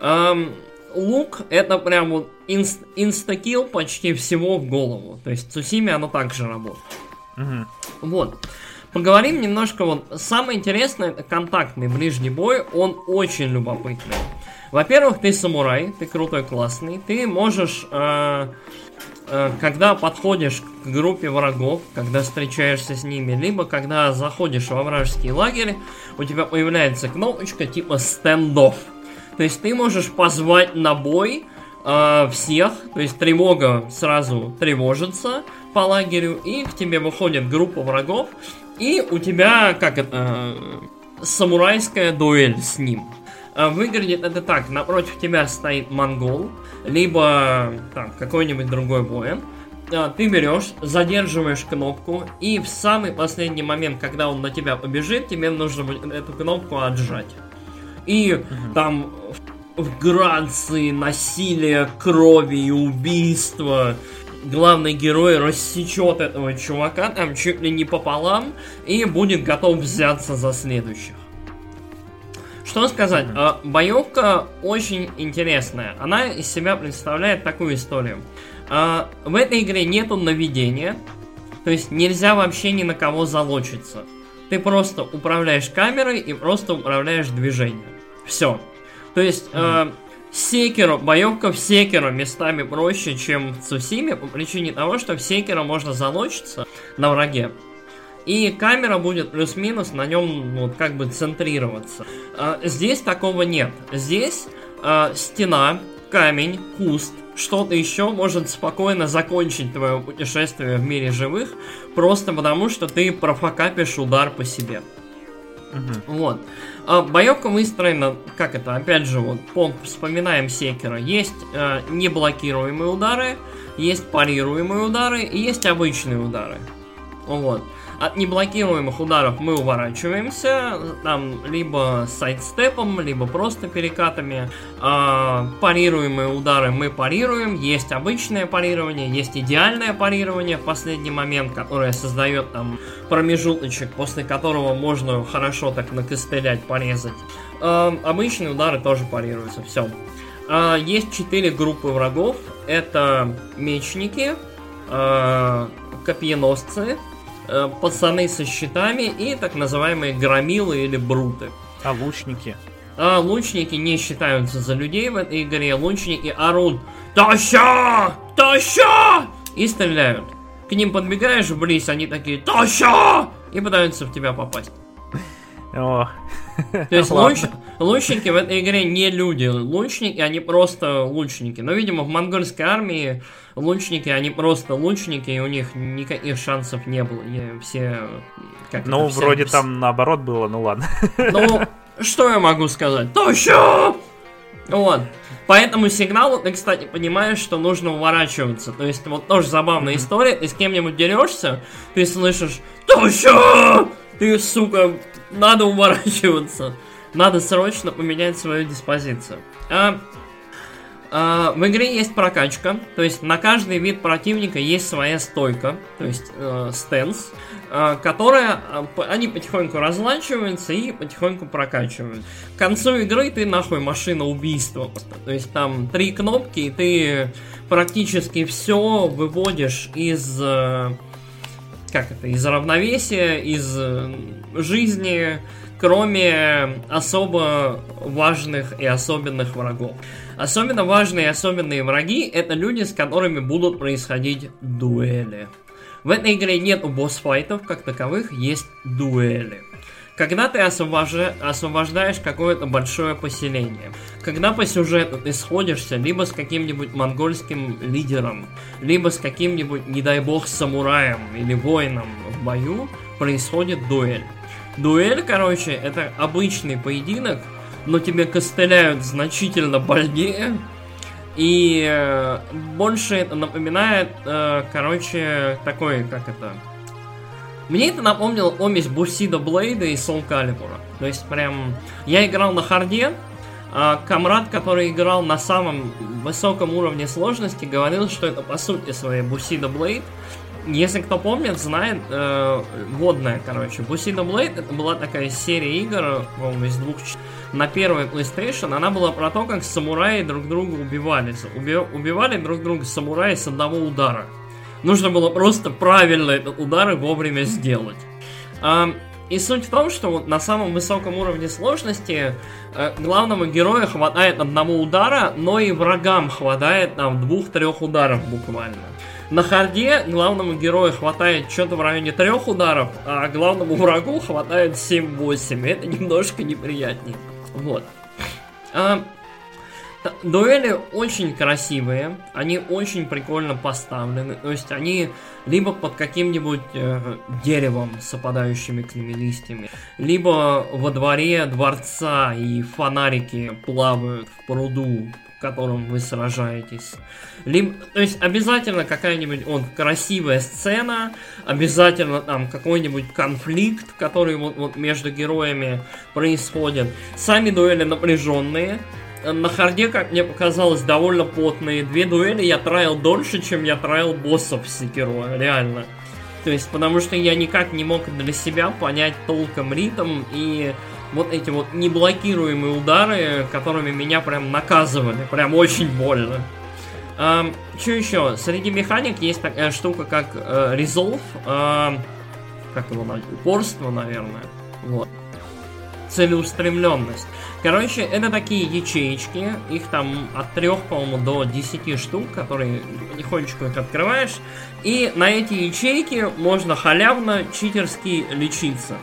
Эм, лук это прям вот инст, инстакил почти всего в голову. То есть в Цусиме оно также работает. Угу. Вот. Поговорим немножко вот. Самое интересное это контактный ближний бой. Он очень любопытный. Во-первых, ты самурай, ты крутой, классный. Ты можешь, э, э, когда подходишь к группе врагов, когда встречаешься с ними, либо когда заходишь во вражеский лагерь, у тебя появляется кнопочка типа стендов. То есть ты можешь позвать на бой э, всех, то есть тревога сразу тревожится по лагерю, и к тебе выходит группа врагов, и у тебя, как это, э, самурайская дуэль с ним. А, выглядит это так. Напротив тебя стоит монгол, либо там какой-нибудь другой воин. А, ты берешь, задерживаешь кнопку, и в самый последний момент, когда он на тебя побежит, тебе нужно эту кнопку отжать. И угу. там в грации насилия, крови и убийства главный герой рассечет этого чувака там чуть ли не пополам и будет готов взяться за следующих. Что сказать, mm-hmm. боевка очень интересная. Она из себя представляет такую историю. А, в этой игре нету наведения, то есть нельзя вообще ни на кого залочиться. Ты просто управляешь камерой и просто управляешь движением. Все. То есть mm-hmm. Секеру, боевка в Секеру местами проще, чем в Цусиме, по причине того, что в Секеру можно залочиться на враге. И камера будет плюс-минус на нем вот как бы центрироваться. А, здесь такого нет. Здесь а, стена, камень, куст, что-то еще может спокойно закончить твое путешествие в мире живых, просто потому что ты профокапишь удар по себе. Угу. Вот. А, боевка выстроена, как это, опять же, вот, пом, вспоминаем Секера. Есть э, неблокируемые удары, есть парируемые удары и есть обычные удары. Вот. От неблокируемых ударов мы уворачиваемся, там либо сайдстепом, либо просто перекатами. А, парируемые удары мы парируем, есть обычное парирование, есть идеальное парирование в последний момент, которое создает там промежуточек, после которого можно хорошо так накостылять, порезать. А, обычные удары тоже парируются, все. А, есть четыре группы врагов. Это мечники, а, копьеносцы, а, пацаны со щитами и так называемые громилы или бруты. А лучники? А лучники не считаются за людей в этой игре. Лучники орут «Таща! Таща!» и стреляют. К ним подбегаешь близ, они такие «Таща!» и пытаются в тебя попасть. О. То есть луч, лучники в этой игре не люди. Лучники, они просто лучники. Но, видимо, в монгольской армии лучники, они просто лучники, и у них никаких шансов не было. И все... Как ну, это, вроде все... там наоборот было, ну ладно. Ну, что я могу сказать? Таща! Вот. Поэтому сигналу ты, кстати, понимаешь, что нужно уворачиваться. То есть, вот тоже забавная история. Ты с кем-нибудь дерешься, ты слышишь «Таща!» Ты, сука, надо уворачиваться. Надо срочно поменять свою диспозицию. А, а, в игре есть прокачка, то есть на каждый вид противника есть своя стойка, то есть э, стенс, э, которая э, они потихоньку разлачиваются и потихоньку прокачивают. К концу игры ты нахуй машина убийства, то есть там три кнопки и ты практически все выводишь из э, как это, из равновесия, из э, жизни, кроме особо важных и особенных врагов. Особенно важные и особенные враги это люди, с которыми будут происходить дуэли. В этой игре нет босс-файтов как таковых, есть дуэли. Когда ты освобожда... освобождаешь какое-то большое поселение, когда по сюжету ты сходишься либо с каким-нибудь монгольским лидером, либо с каким-нибудь, не дай бог, самураем или воином в бою, происходит дуэль. Дуэль, короче, это обычный поединок, но тебе костыляют значительно больнее, и э, больше это напоминает, э, короче, такой, как это, мне это напомнило омесь Бусида Блейда и Soul Calibur. То есть прям... Я играл на харде, а комрад, который играл на самом высоком уровне сложности, говорил, что это по сути своей Бусида Блейд. Если кто помнит, знает, э, водная, короче. Бусида Блейд это была такая серия игр, по-моему, из двух на первой PlayStation. Она была про то, как самураи друг друга убивали. Уби убивали друг друга самураи с одного удара. Нужно было просто правильно этот удар вовремя сделать. И суть в том, что вот на самом высоком уровне сложности э, главному герою хватает одного удара, но и врагам хватает там двух-трех ударов буквально. На харде главному герою хватает что-то в районе трех ударов, а главному врагу хватает 7-8. Это немножко неприятнее. Вот. А, Дуэли очень красивые, они очень прикольно поставлены, то есть они либо под каким-нибудь э, деревом с опадающими к ними листьями, либо во дворе дворца и фонарики плавают в пруду, котором вы сражаетесь. Либо, то есть обязательно какая-нибудь он красивая сцена, обязательно там какой-нибудь конфликт, который вот, вот между героями происходит. Сами дуэли напряженные, на харде, как мне показалось, довольно плотные. Две дуэли я траил дольше, чем я траил боссов Секиро, реально. То есть, потому что я никак не мог для себя понять толком ритм и вот эти вот неблокируемые удары, которыми меня прям наказывали, прям очень больно. Эм, что еще? Среди механик есть такая штука, как э, Resolve, э, как его назвать, упорство, наверное. Вот. Целеустремленность. Короче, это такие ячеечки, их там от 3, по-моему, до 10 штук, которые потихонечку их открываешь, и на эти ячейки можно халявно читерски лечиться.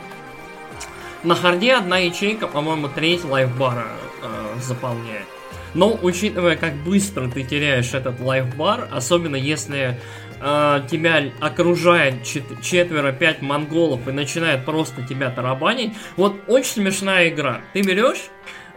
На харде одна ячейка, по-моему, треть лайфбара э, заполняет. Но учитывая, как быстро ты теряешь этот лайфбар, особенно если э, тебя окружает чет- четверо-пять монголов и начинает просто тебя тарабанить. Вот очень смешная игра. Ты берешь,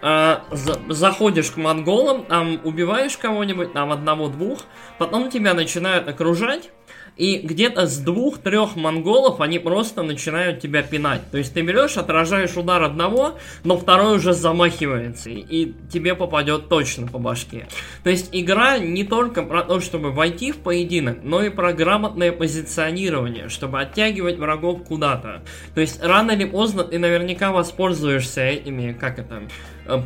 э, за- заходишь к монголам, там убиваешь кого-нибудь, там одного-двух, потом тебя начинают окружать, и где-то с двух-трех монголов они просто начинают тебя пинать. То есть ты берешь, отражаешь удар одного, но второй уже замахивается, и тебе попадет точно по башке. То есть игра не только про то, чтобы войти в поединок, но и про грамотное позиционирование, чтобы оттягивать врагов куда-то. То есть рано или поздно ты наверняка воспользуешься этими, как это,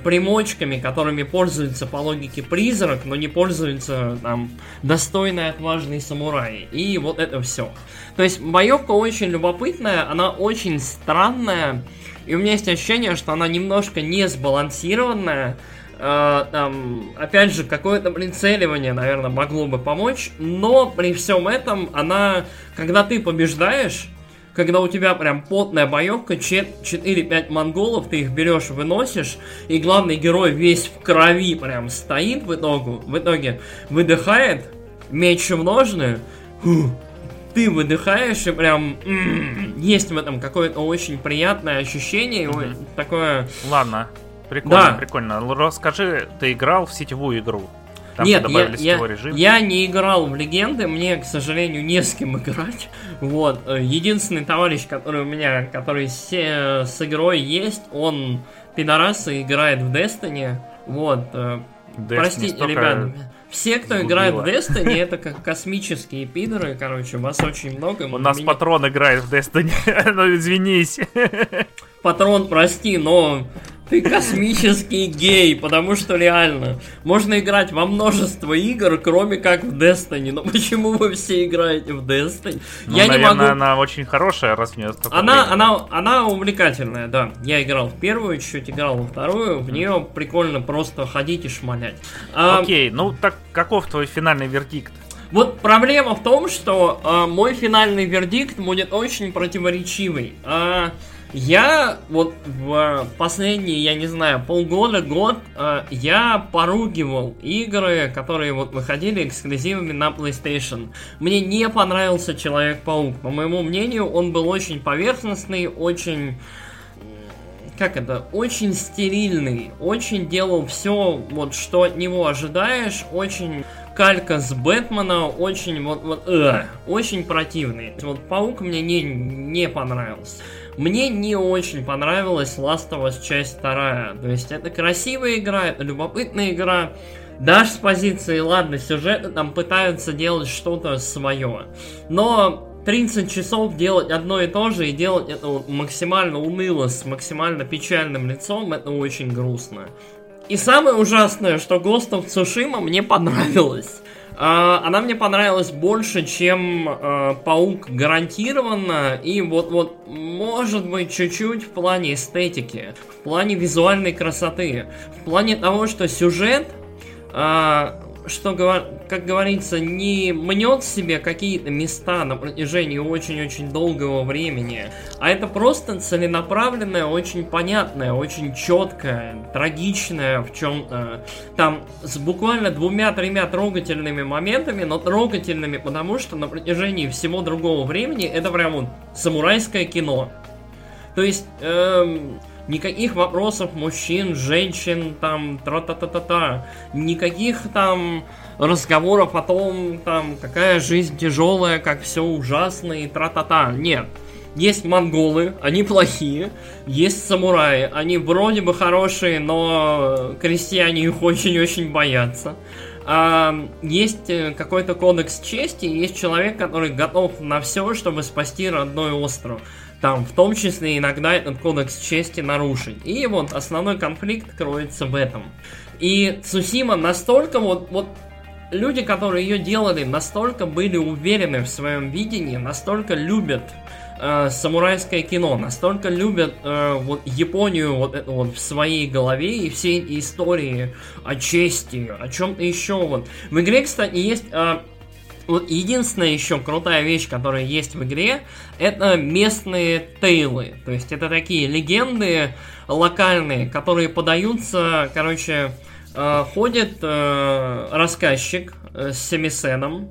примочками, которыми пользуется по логике призрак, но не пользуется там достойный отважный самурай. И вот это все. То есть боевка очень любопытная, она очень странная. И у меня есть ощущение, что она немножко не сбалансированная. Uh, там, опять же, какое-то прицеливание, наверное, могло бы помочь, но при всем этом она, когда ты побеждаешь, когда у тебя прям потная боевка, 4-5 монголов, ты их берешь, выносишь, и главный герой весь в крови прям стоит в итоге, в итоге выдыхает, меч в ножны, ты выдыхаешь и прям м-м, есть в этом какое-то очень приятное ощущение, mm-hmm. такое... Ладно, прикольно, да. прикольно. Расскажи, ты играл в сетевую игру? Там Нет, я, я, режим. я не играл в легенды, мне, к сожалению, не с кем играть. Вот. Единственный товарищ, который у меня, который с, с игрой есть, он пидорас и играет в Destiny. Вот. Э, Destiny Простите, ребят. Все, кто Сгубила. играет в Destiny, это как космические пидоры, короче, вас очень много. У нас меня... патрон играет в Destiny, ну извинись. Патрон, прости, но ты космический гей, потому что реально, можно играть во множество игр, кроме как в Destiny. Но почему вы все играете в Destiny? Ну, я наверное, не могу... она очень хорошая, раз мне она, она, она увлекательная, да. Я играл в первую, чуть играл во вторую, в нее прикольно просто ходить и шмалять. А... Окей, ну так каков твой финальный вердикт? Вот проблема в том, что э, мой финальный вердикт будет очень противоречивый. Э, я вот в последние, я не знаю, полгода, год, э, я поругивал игры, которые вот выходили эксклюзивами на PlayStation. Мне не понравился Человек-паук. По моему мнению, он был очень поверхностный, очень как это, очень стерильный, очень делал все, вот что от него ожидаешь, очень калька с Бэтмена, очень вот, вот э, очень противный. Вот Паук мне не, не понравился. Мне не очень понравилась Last of Us часть вторая. То есть это красивая игра, это любопытная игра. Даже с позиции, ладно, сюжеты там пытаются делать что-то свое. Но 30 часов делать одно и то же и делать это максимально уныло, с максимально печальным лицом, это очень грустно. И самое ужасное, что of Tsushima мне понравилось. Uh, она мне понравилась больше, чем uh, Паук гарантированно. И вот, вот, может быть, чуть-чуть в плане эстетики, в плане визуальной красоты, в плане того, что сюжет uh, что, как говорится, не мнет себе какие-то места на протяжении очень-очень долгого времени, а это просто целенаправленное, очень понятное, очень четкое, трагичное в чем-то. Там с буквально двумя-тремя трогательными моментами, но трогательными, потому что на протяжении всего другого времени это прям вот самурайское кино. То есть, эм, никаких вопросов мужчин, женщин, там, тра-та-та-та-та, никаких там разговоров о том, там, какая жизнь тяжелая, как все ужасно и тра-та-та. Нет. Есть монголы, они плохие. Есть самураи, они вроде бы хорошие, но крестьяне их очень-очень боятся. А, есть э, какой-то кодекс чести, есть человек, который готов на все, чтобы спасти родной остров там в том числе иногда этот кодекс чести нарушить. И вот основной конфликт кроется в этом. И Цусима настолько вот, вот люди, которые ее делали, настолько были уверены в своем видении, настолько любят э, самурайское кино, настолько любят э, вот Японию вот, это вот в своей голове и все эти истории о чести, о чем-то еще вот. В игре, кстати, есть э, вот единственная еще крутая вещь, которая есть в игре, это местные тейлы. То есть это такие легенды локальные, которые подаются, короче, э, ходит э, рассказчик э, с семисеном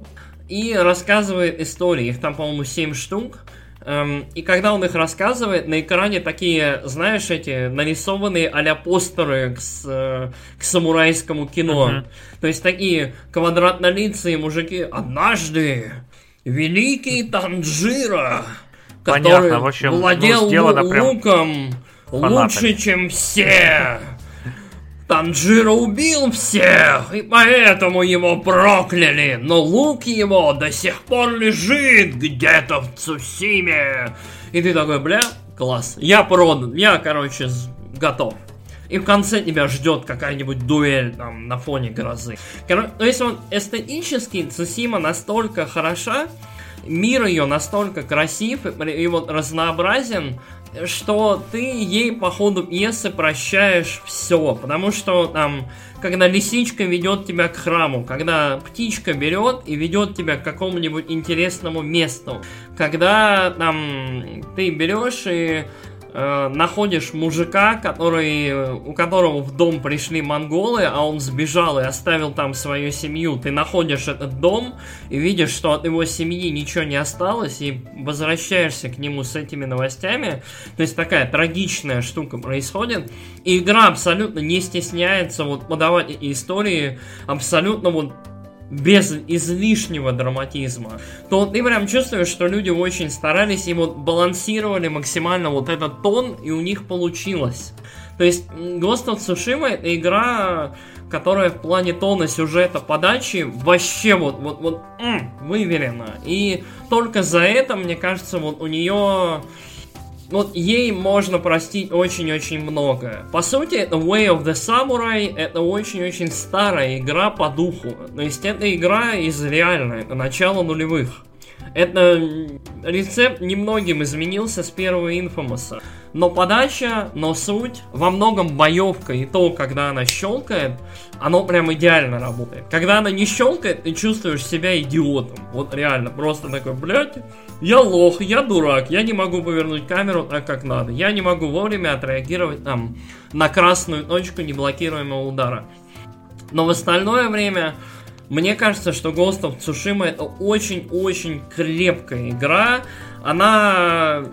и рассказывает истории. Их там, по-моему, 7 штук. Эм, и когда он их рассказывает, на экране такие, знаешь, эти нарисованные а-ля постеры к, э, к самурайскому кино. Uh-huh. То есть такие квадратнолицые мужики. Однажды великий Танжира, который Понятно, в общем, ну, владел ну, луком фанатами. лучше, чем все. Танжира убил всех, и поэтому его прокляли, но лук его до сих пор лежит где-то в Цусиме. И ты такой, бля, класс, я продан, я, короче, готов. И в конце тебя ждет какая-нибудь дуэль там на фоне грозы. Короче, то есть он эстетически Цусима настолько хороша, мир ее настолько красив и, и вот разнообразен, что ты ей по ходу пьесы прощаешь все. Потому что там, когда лисичка ведет тебя к храму, когда птичка берет и ведет тебя к какому-нибудь интересному месту, когда там ты берешь и э, находишь мужика, который, у которого в дом пришли монголы, а он сбежал и оставил там свою семью. Ты находишь этот дом и видишь, что от его семьи ничего не осталось, и возвращаешься к нему с этими новостями. То есть такая трагичная штука происходит. И игра абсолютно не стесняется вот подавать эти истории абсолютно вот без излишнего драматизма, то ты прям чувствуешь, что люди очень старались и вот балансировали максимально вот этот тон, и у них получилось. То есть Ghost of Tsushima это игра, которая в плане тона сюжета подачи вообще вот, вот, вот м, выверена. И только за это, мне кажется, вот у нее вот ей можно простить очень-очень многое. По сути, это Way of the Samurai, это очень-очень старая игра по духу. То есть это игра из реальной, это начало нулевых. Это рецепт немногим изменился с первого Infamous. Но подача, но суть, во многом боевка и то, когда она щелкает, оно прям идеально работает. Когда она не щелкает, ты чувствуешь себя идиотом. Вот реально, просто такой, блядь, я лох, я дурак, я не могу повернуть камеру так, как надо. Я не могу вовремя отреагировать там на красную точку неблокируемого удара. Но в остальное время, мне кажется, что Ghost of Tsushima это очень-очень крепкая игра. Она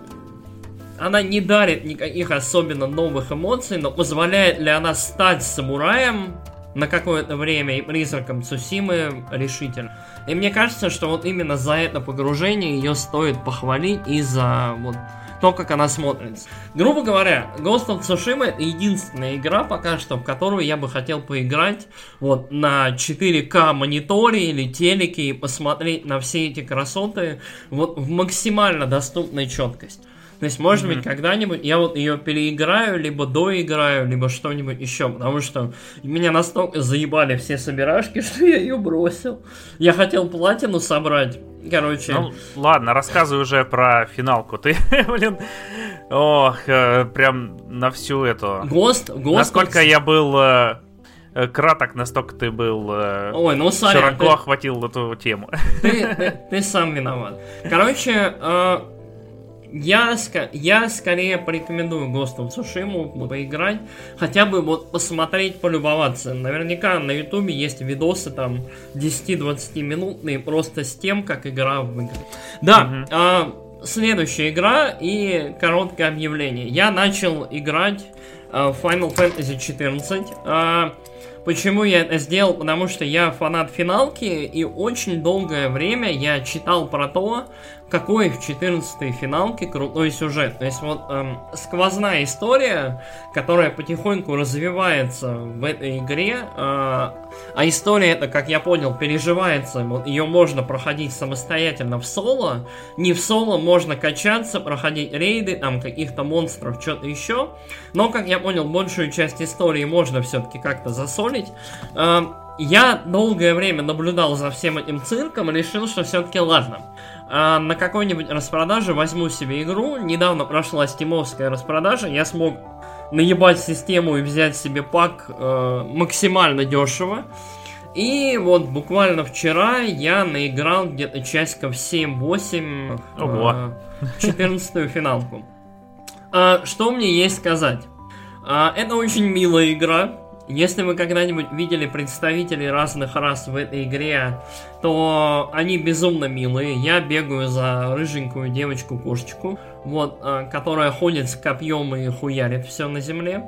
она не дарит никаких особенно новых эмоций, но позволяет ли она стать самураем на какое-то время и призраком Цусимы решительно. И мне кажется, что вот именно за это погружение ее стоит похвалить и за вот то, как она смотрится. Грубо говоря, Ghost of Tsushima это единственная игра пока что, в которую я бы хотел поиграть вот на 4К мониторе или телеке и посмотреть на все эти красоты вот в максимально доступной четкости. То есть, может mm-hmm. быть, когда-нибудь я вот ее переиграю, либо доиграю, либо что-нибудь еще, потому что меня настолько заебали все собирашки, что я ее бросил. Я хотел платину собрать. Короче. Ну, ладно, рассказывай уже про финалку. Ты, блин, ох, э, прям на всю эту. Гост, Гост. Насколько я был э, э, краток, настолько ты был Ой, ну, сорян, широко ты... охватил эту тему. Ты, ты, ты сам виноват. Короче, э, я, я скорее порекомендую Ghost of Tsushima поиграть, хотя бы вот посмотреть, полюбоваться. Наверняка на ютубе есть видосы там 10-20 минутные просто с тем, как игра выглядит. Да, mm-hmm. а, следующая игра и короткое объявление. Я начал играть а, Final Fantasy 14. А, Почему я это сделал? Потому что я фанат финалки, и очень долгое время я читал про то, какой в 14 финалке крутой сюжет. То есть вот эм, сквозная история, которая потихоньку развивается в этой игре, э, а история это, как я понял, переживается, ее можно проходить самостоятельно в соло, не в соло можно качаться, проходить рейды, там каких-то монстров, что-то еще, но, как я понял, большую часть истории можно все-таки как-то засолить. Э, я долгое время наблюдал за всем этим цирком и решил, что все-таки ладно а на какой-нибудь распродаже возьму себе игру. Недавно прошла стимовская распродажа, я смог наебать систему и взять себе пак э, максимально дешево. И вот буквально вчера я наиграл где-то часиков 7-8 э, 14 финалку. А, что мне есть сказать? А, это очень милая игра. Если вы когда-нибудь видели представителей разных рас в этой игре, то они безумно милые. Я бегаю за рыженькую девочку-кошечку, вот, а, которая ходит с копьем и хуярит все на земле.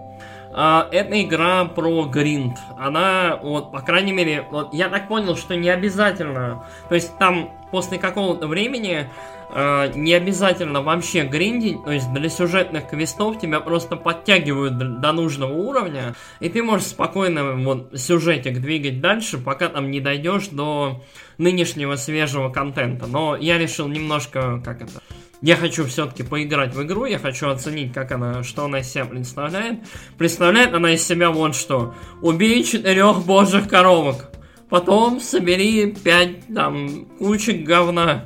А, это игра про гринд. Она, вот, по крайней мере, вот, я так понял, что не обязательно. То есть там после какого-то времени э, не обязательно вообще гриндить, то есть для сюжетных квестов тебя просто подтягивают до нужного уровня, и ты можешь спокойно вот сюжетик двигать дальше, пока там не дойдешь до нынешнего свежего контента. Но я решил немножко, как это, я хочу все-таки поиграть в игру, я хочу оценить, как она, что она из себя представляет. Представляет она из себя вот что. Убей четырех божьих коровок. Потом собери пять там кучек говна.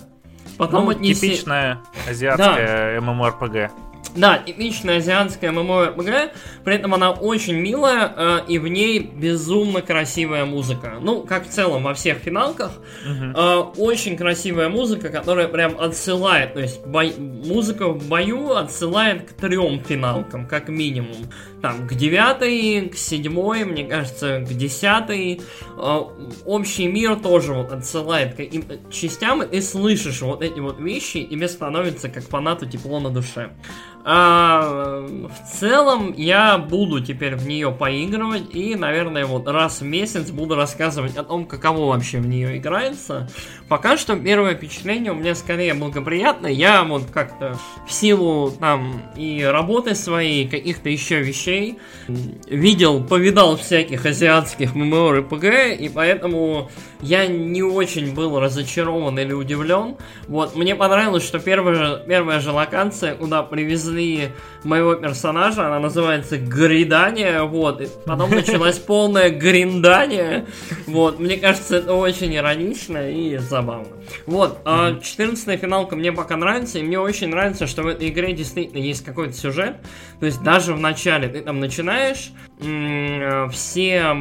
Потом ну, отнеси... Типичная азиатская. MMORPG. Да, типичная азиатская MMORPG, при этом она очень милая, э, и в ней безумно красивая музыка. Ну, как в целом во всех финалках, uh-huh. э, очень красивая музыка, которая прям отсылает, то есть бой... музыка в бою отсылает к трем финалкам, как минимум. Там, к девятой, к седьмой, мне кажется, к десятой. Э, общий мир тоже вот отсылает к им частям, и слышишь вот эти вот вещи, и тебе становится как фанату тепло на душе. А, в целом я буду теперь в нее поигрывать и, наверное, вот раз в месяц буду рассказывать о том, каково вообще в нее играется. Пока что первое впечатление у меня скорее благоприятное. Я вот как-то в силу там и работы своей, каких-то еще вещей видел, повидал всяких азиатских MMORPG, и поэтому я не очень был разочарован или удивлен. Вот, мне понравилось, что первая, первая же локация, куда привезли моего персонажа, она называется Гридание, вот, и потом началась полная гриндание, вот, мне кажется, это очень иронично и забавно. Вот, а 14 финалка мне пока нравится, и мне очень нравится, что в этой игре действительно есть какой-то сюжет, то есть даже в начале ты там начинаешь, все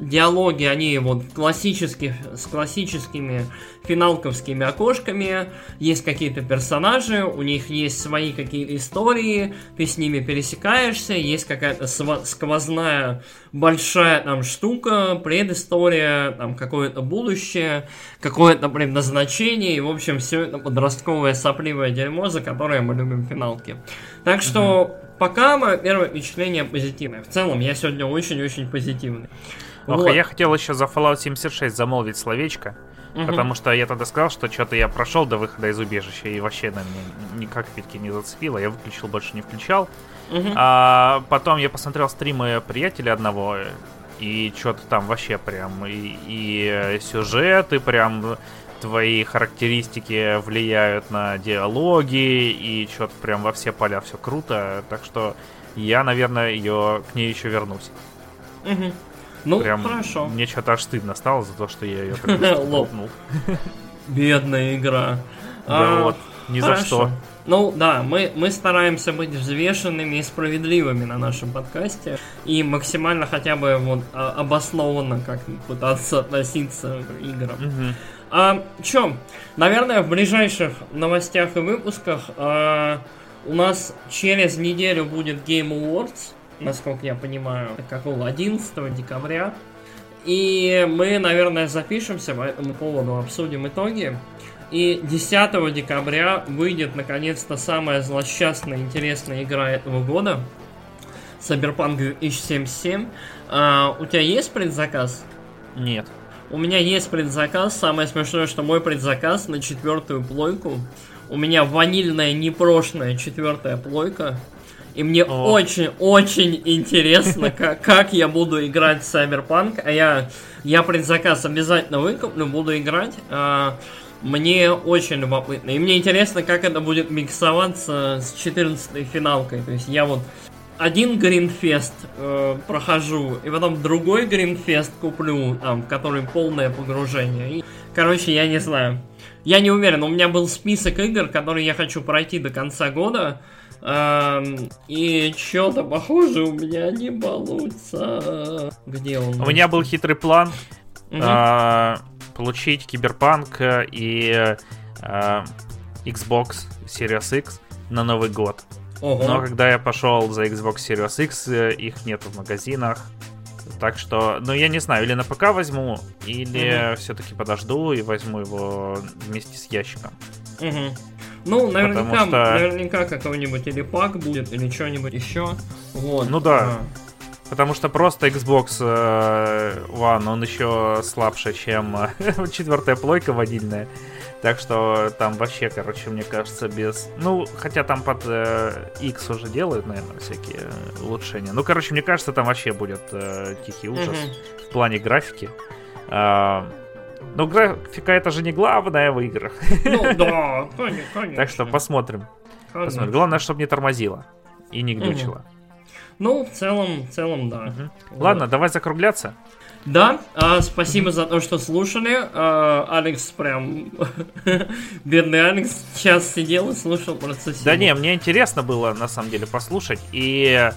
диалоги, они вот классических, с классическими финалковскими окошками, есть какие-то персонажи, у них есть свои какие-то истории, ты с ними пересекаешься, есть какая-то сквозная большая там штука, предыстория, там какое-то будущее, какое-то предназначение, и в общем все это подростковое сопливое дерьмо, за которое мы любим финалки. Так что uh пока мое первое впечатление позитивное. В целом я сегодня очень-очень позитивный. Ох, вот. я хотел еще за Fallout 76 замолвить словечко. Угу. Потому что я тогда сказал, что что-то я прошел до выхода из убежища и вообще на меня никак фитки не зацепило. Я выключил, больше не включал. Угу. А потом я посмотрел стримы приятеля одного, и что-то там вообще прям и, и сюжеты прям твои характеристики влияют на диалоги и что-то прям во все поля все круто. Так что я, наверное, ее к ней еще вернусь. Угу. Ну, Прям хорошо. Мне что-то аж стыдно стало за то, что я ее лопнул. Бедная игра. Да а, вот, ни за что. Ну да, мы, мы стараемся быть взвешенными и справедливыми на нашем подкасте и максимально хотя бы вот а, обоснованно как пытаться относиться к играм. Угу. А, чё, наверное, в ближайших новостях и выпусках а, у нас через неделю будет Game Awards насколько я понимаю, какого 11 декабря. И мы, наверное, запишемся по этому поводу, обсудим итоги. И 10 декабря выйдет наконец-то самая злосчастная интересная игра этого года. Cyberpunk 2077. А, у тебя есть предзаказ? Нет. У меня есть предзаказ. Самое смешное, что мой предзаказ на четвертую плойку. У меня ванильная непрошная четвертая плойка. И мне очень-очень интересно, как, как я буду играть в Cyberpunk. А я, я предзаказ обязательно выкуплю, буду играть. А, мне очень любопытно. И мне интересно, как это будет миксоваться с 14 финалкой. То есть я вот один Гринфест э, прохожу, и потом другой Гринфест куплю, там, в который полное погружение. И, короче, я не знаю. Я не уверен, у меня был список игр, которые я хочу пройти до конца года. И что-то похоже у меня не получится. Где он? У меня был хитрый план а, получить Киберпанк и а, Xbox Series X на Новый год. Ого. Но когда я пошел за Xbox Series X, э, их нету в магазинах. Так что, ну я не знаю, или на ПК возьму, или угу. все-таки подожду и возьму его вместе с ящиком. Угу. Ну, наверняка, что... наверняка какой-нибудь или пак будет, или что-нибудь еще. Вот. Ну да. А. Потому что просто Xbox э, One, он еще слабше, чем э, четвертая плойка водильная. Так что там вообще, короче, мне кажется, без... Ну, хотя там под э, X уже делают, наверное, всякие улучшения. Ну, короче, мне кажется, там вообще будет э, тихий ужас mm-hmm. в плане графики. Э, ну, графика это же не главное в играх. Ну, да, конечно. Так что посмотрим. посмотрим. Главное, чтобы не тормозило и не глючило. Угу. Ну, в целом, в целом, да. Угу. Вот. Ладно, давай закругляться. Да, а, спасибо за то, что слушали. А, Алекс прям... Бедный Алекс сейчас сидел и слушал процесс. Да не, мне интересно было, на самом деле, послушать. И,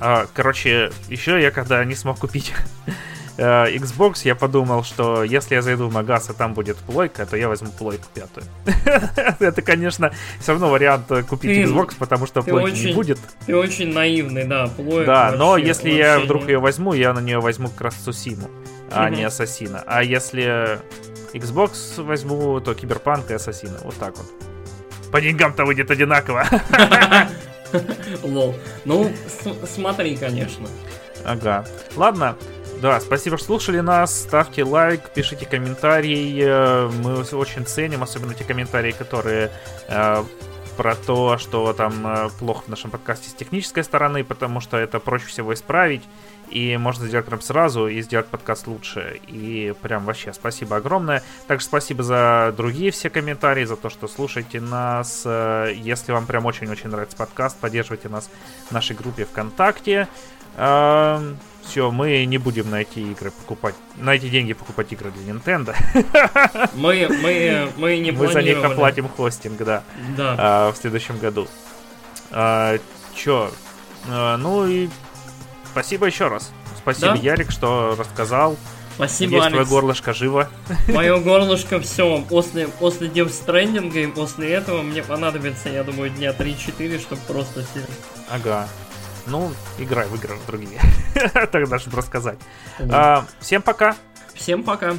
а, короче, еще я когда не смог купить Э, Xbox, я подумал, что если я зайду в магаз, и там будет плойка, то я возьму плойку пятую. Это, конечно, все равно вариант э, купить Xbox, потому что плойки не будет. Ты очень наивный, да, плойка. Да, но если я вдруг ее возьму, я на нее возьму как раз Сусиму, а не Ассасина. А если Xbox возьму, то Киберпанк и Ассасина. Вот так вот. По деньгам-то выйдет одинаково. Лол. Ну, смотри, конечно. Ага. Ладно, да, спасибо, что слушали нас. Ставьте лайк, пишите комментарии. Э, мы очень ценим, особенно те комментарии, которые э, про то, что там э, плохо в нашем подкасте с технической стороны, потому что это проще всего исправить. И можно сделать прям сразу и сделать подкаст лучше. И прям вообще спасибо огромное. Также спасибо за другие все комментарии, за то, что слушаете нас. Э, если вам прям очень-очень нравится подкаст, поддерживайте нас в нашей группе ВКонтакте. Все, мы не будем на эти игры покупать, на эти деньги покупать игры для Nintendo. Мы, мы, мы не Мы за них оплатим хостинг, да. Да. А, в следующем году. А, чё? А, ну и спасибо еще раз. Спасибо, да? Ярик, что рассказал. Спасибо, Надеюсь, Алекс. твое горлышко живо. Мое горлышко все. После, после Death Stranding и после этого мне понадобится, я думаю, дня 3-4, чтобы просто. Ага. Ну, играй в игры другие. Тогда, чтобы рассказать. А, всем пока. Всем пока.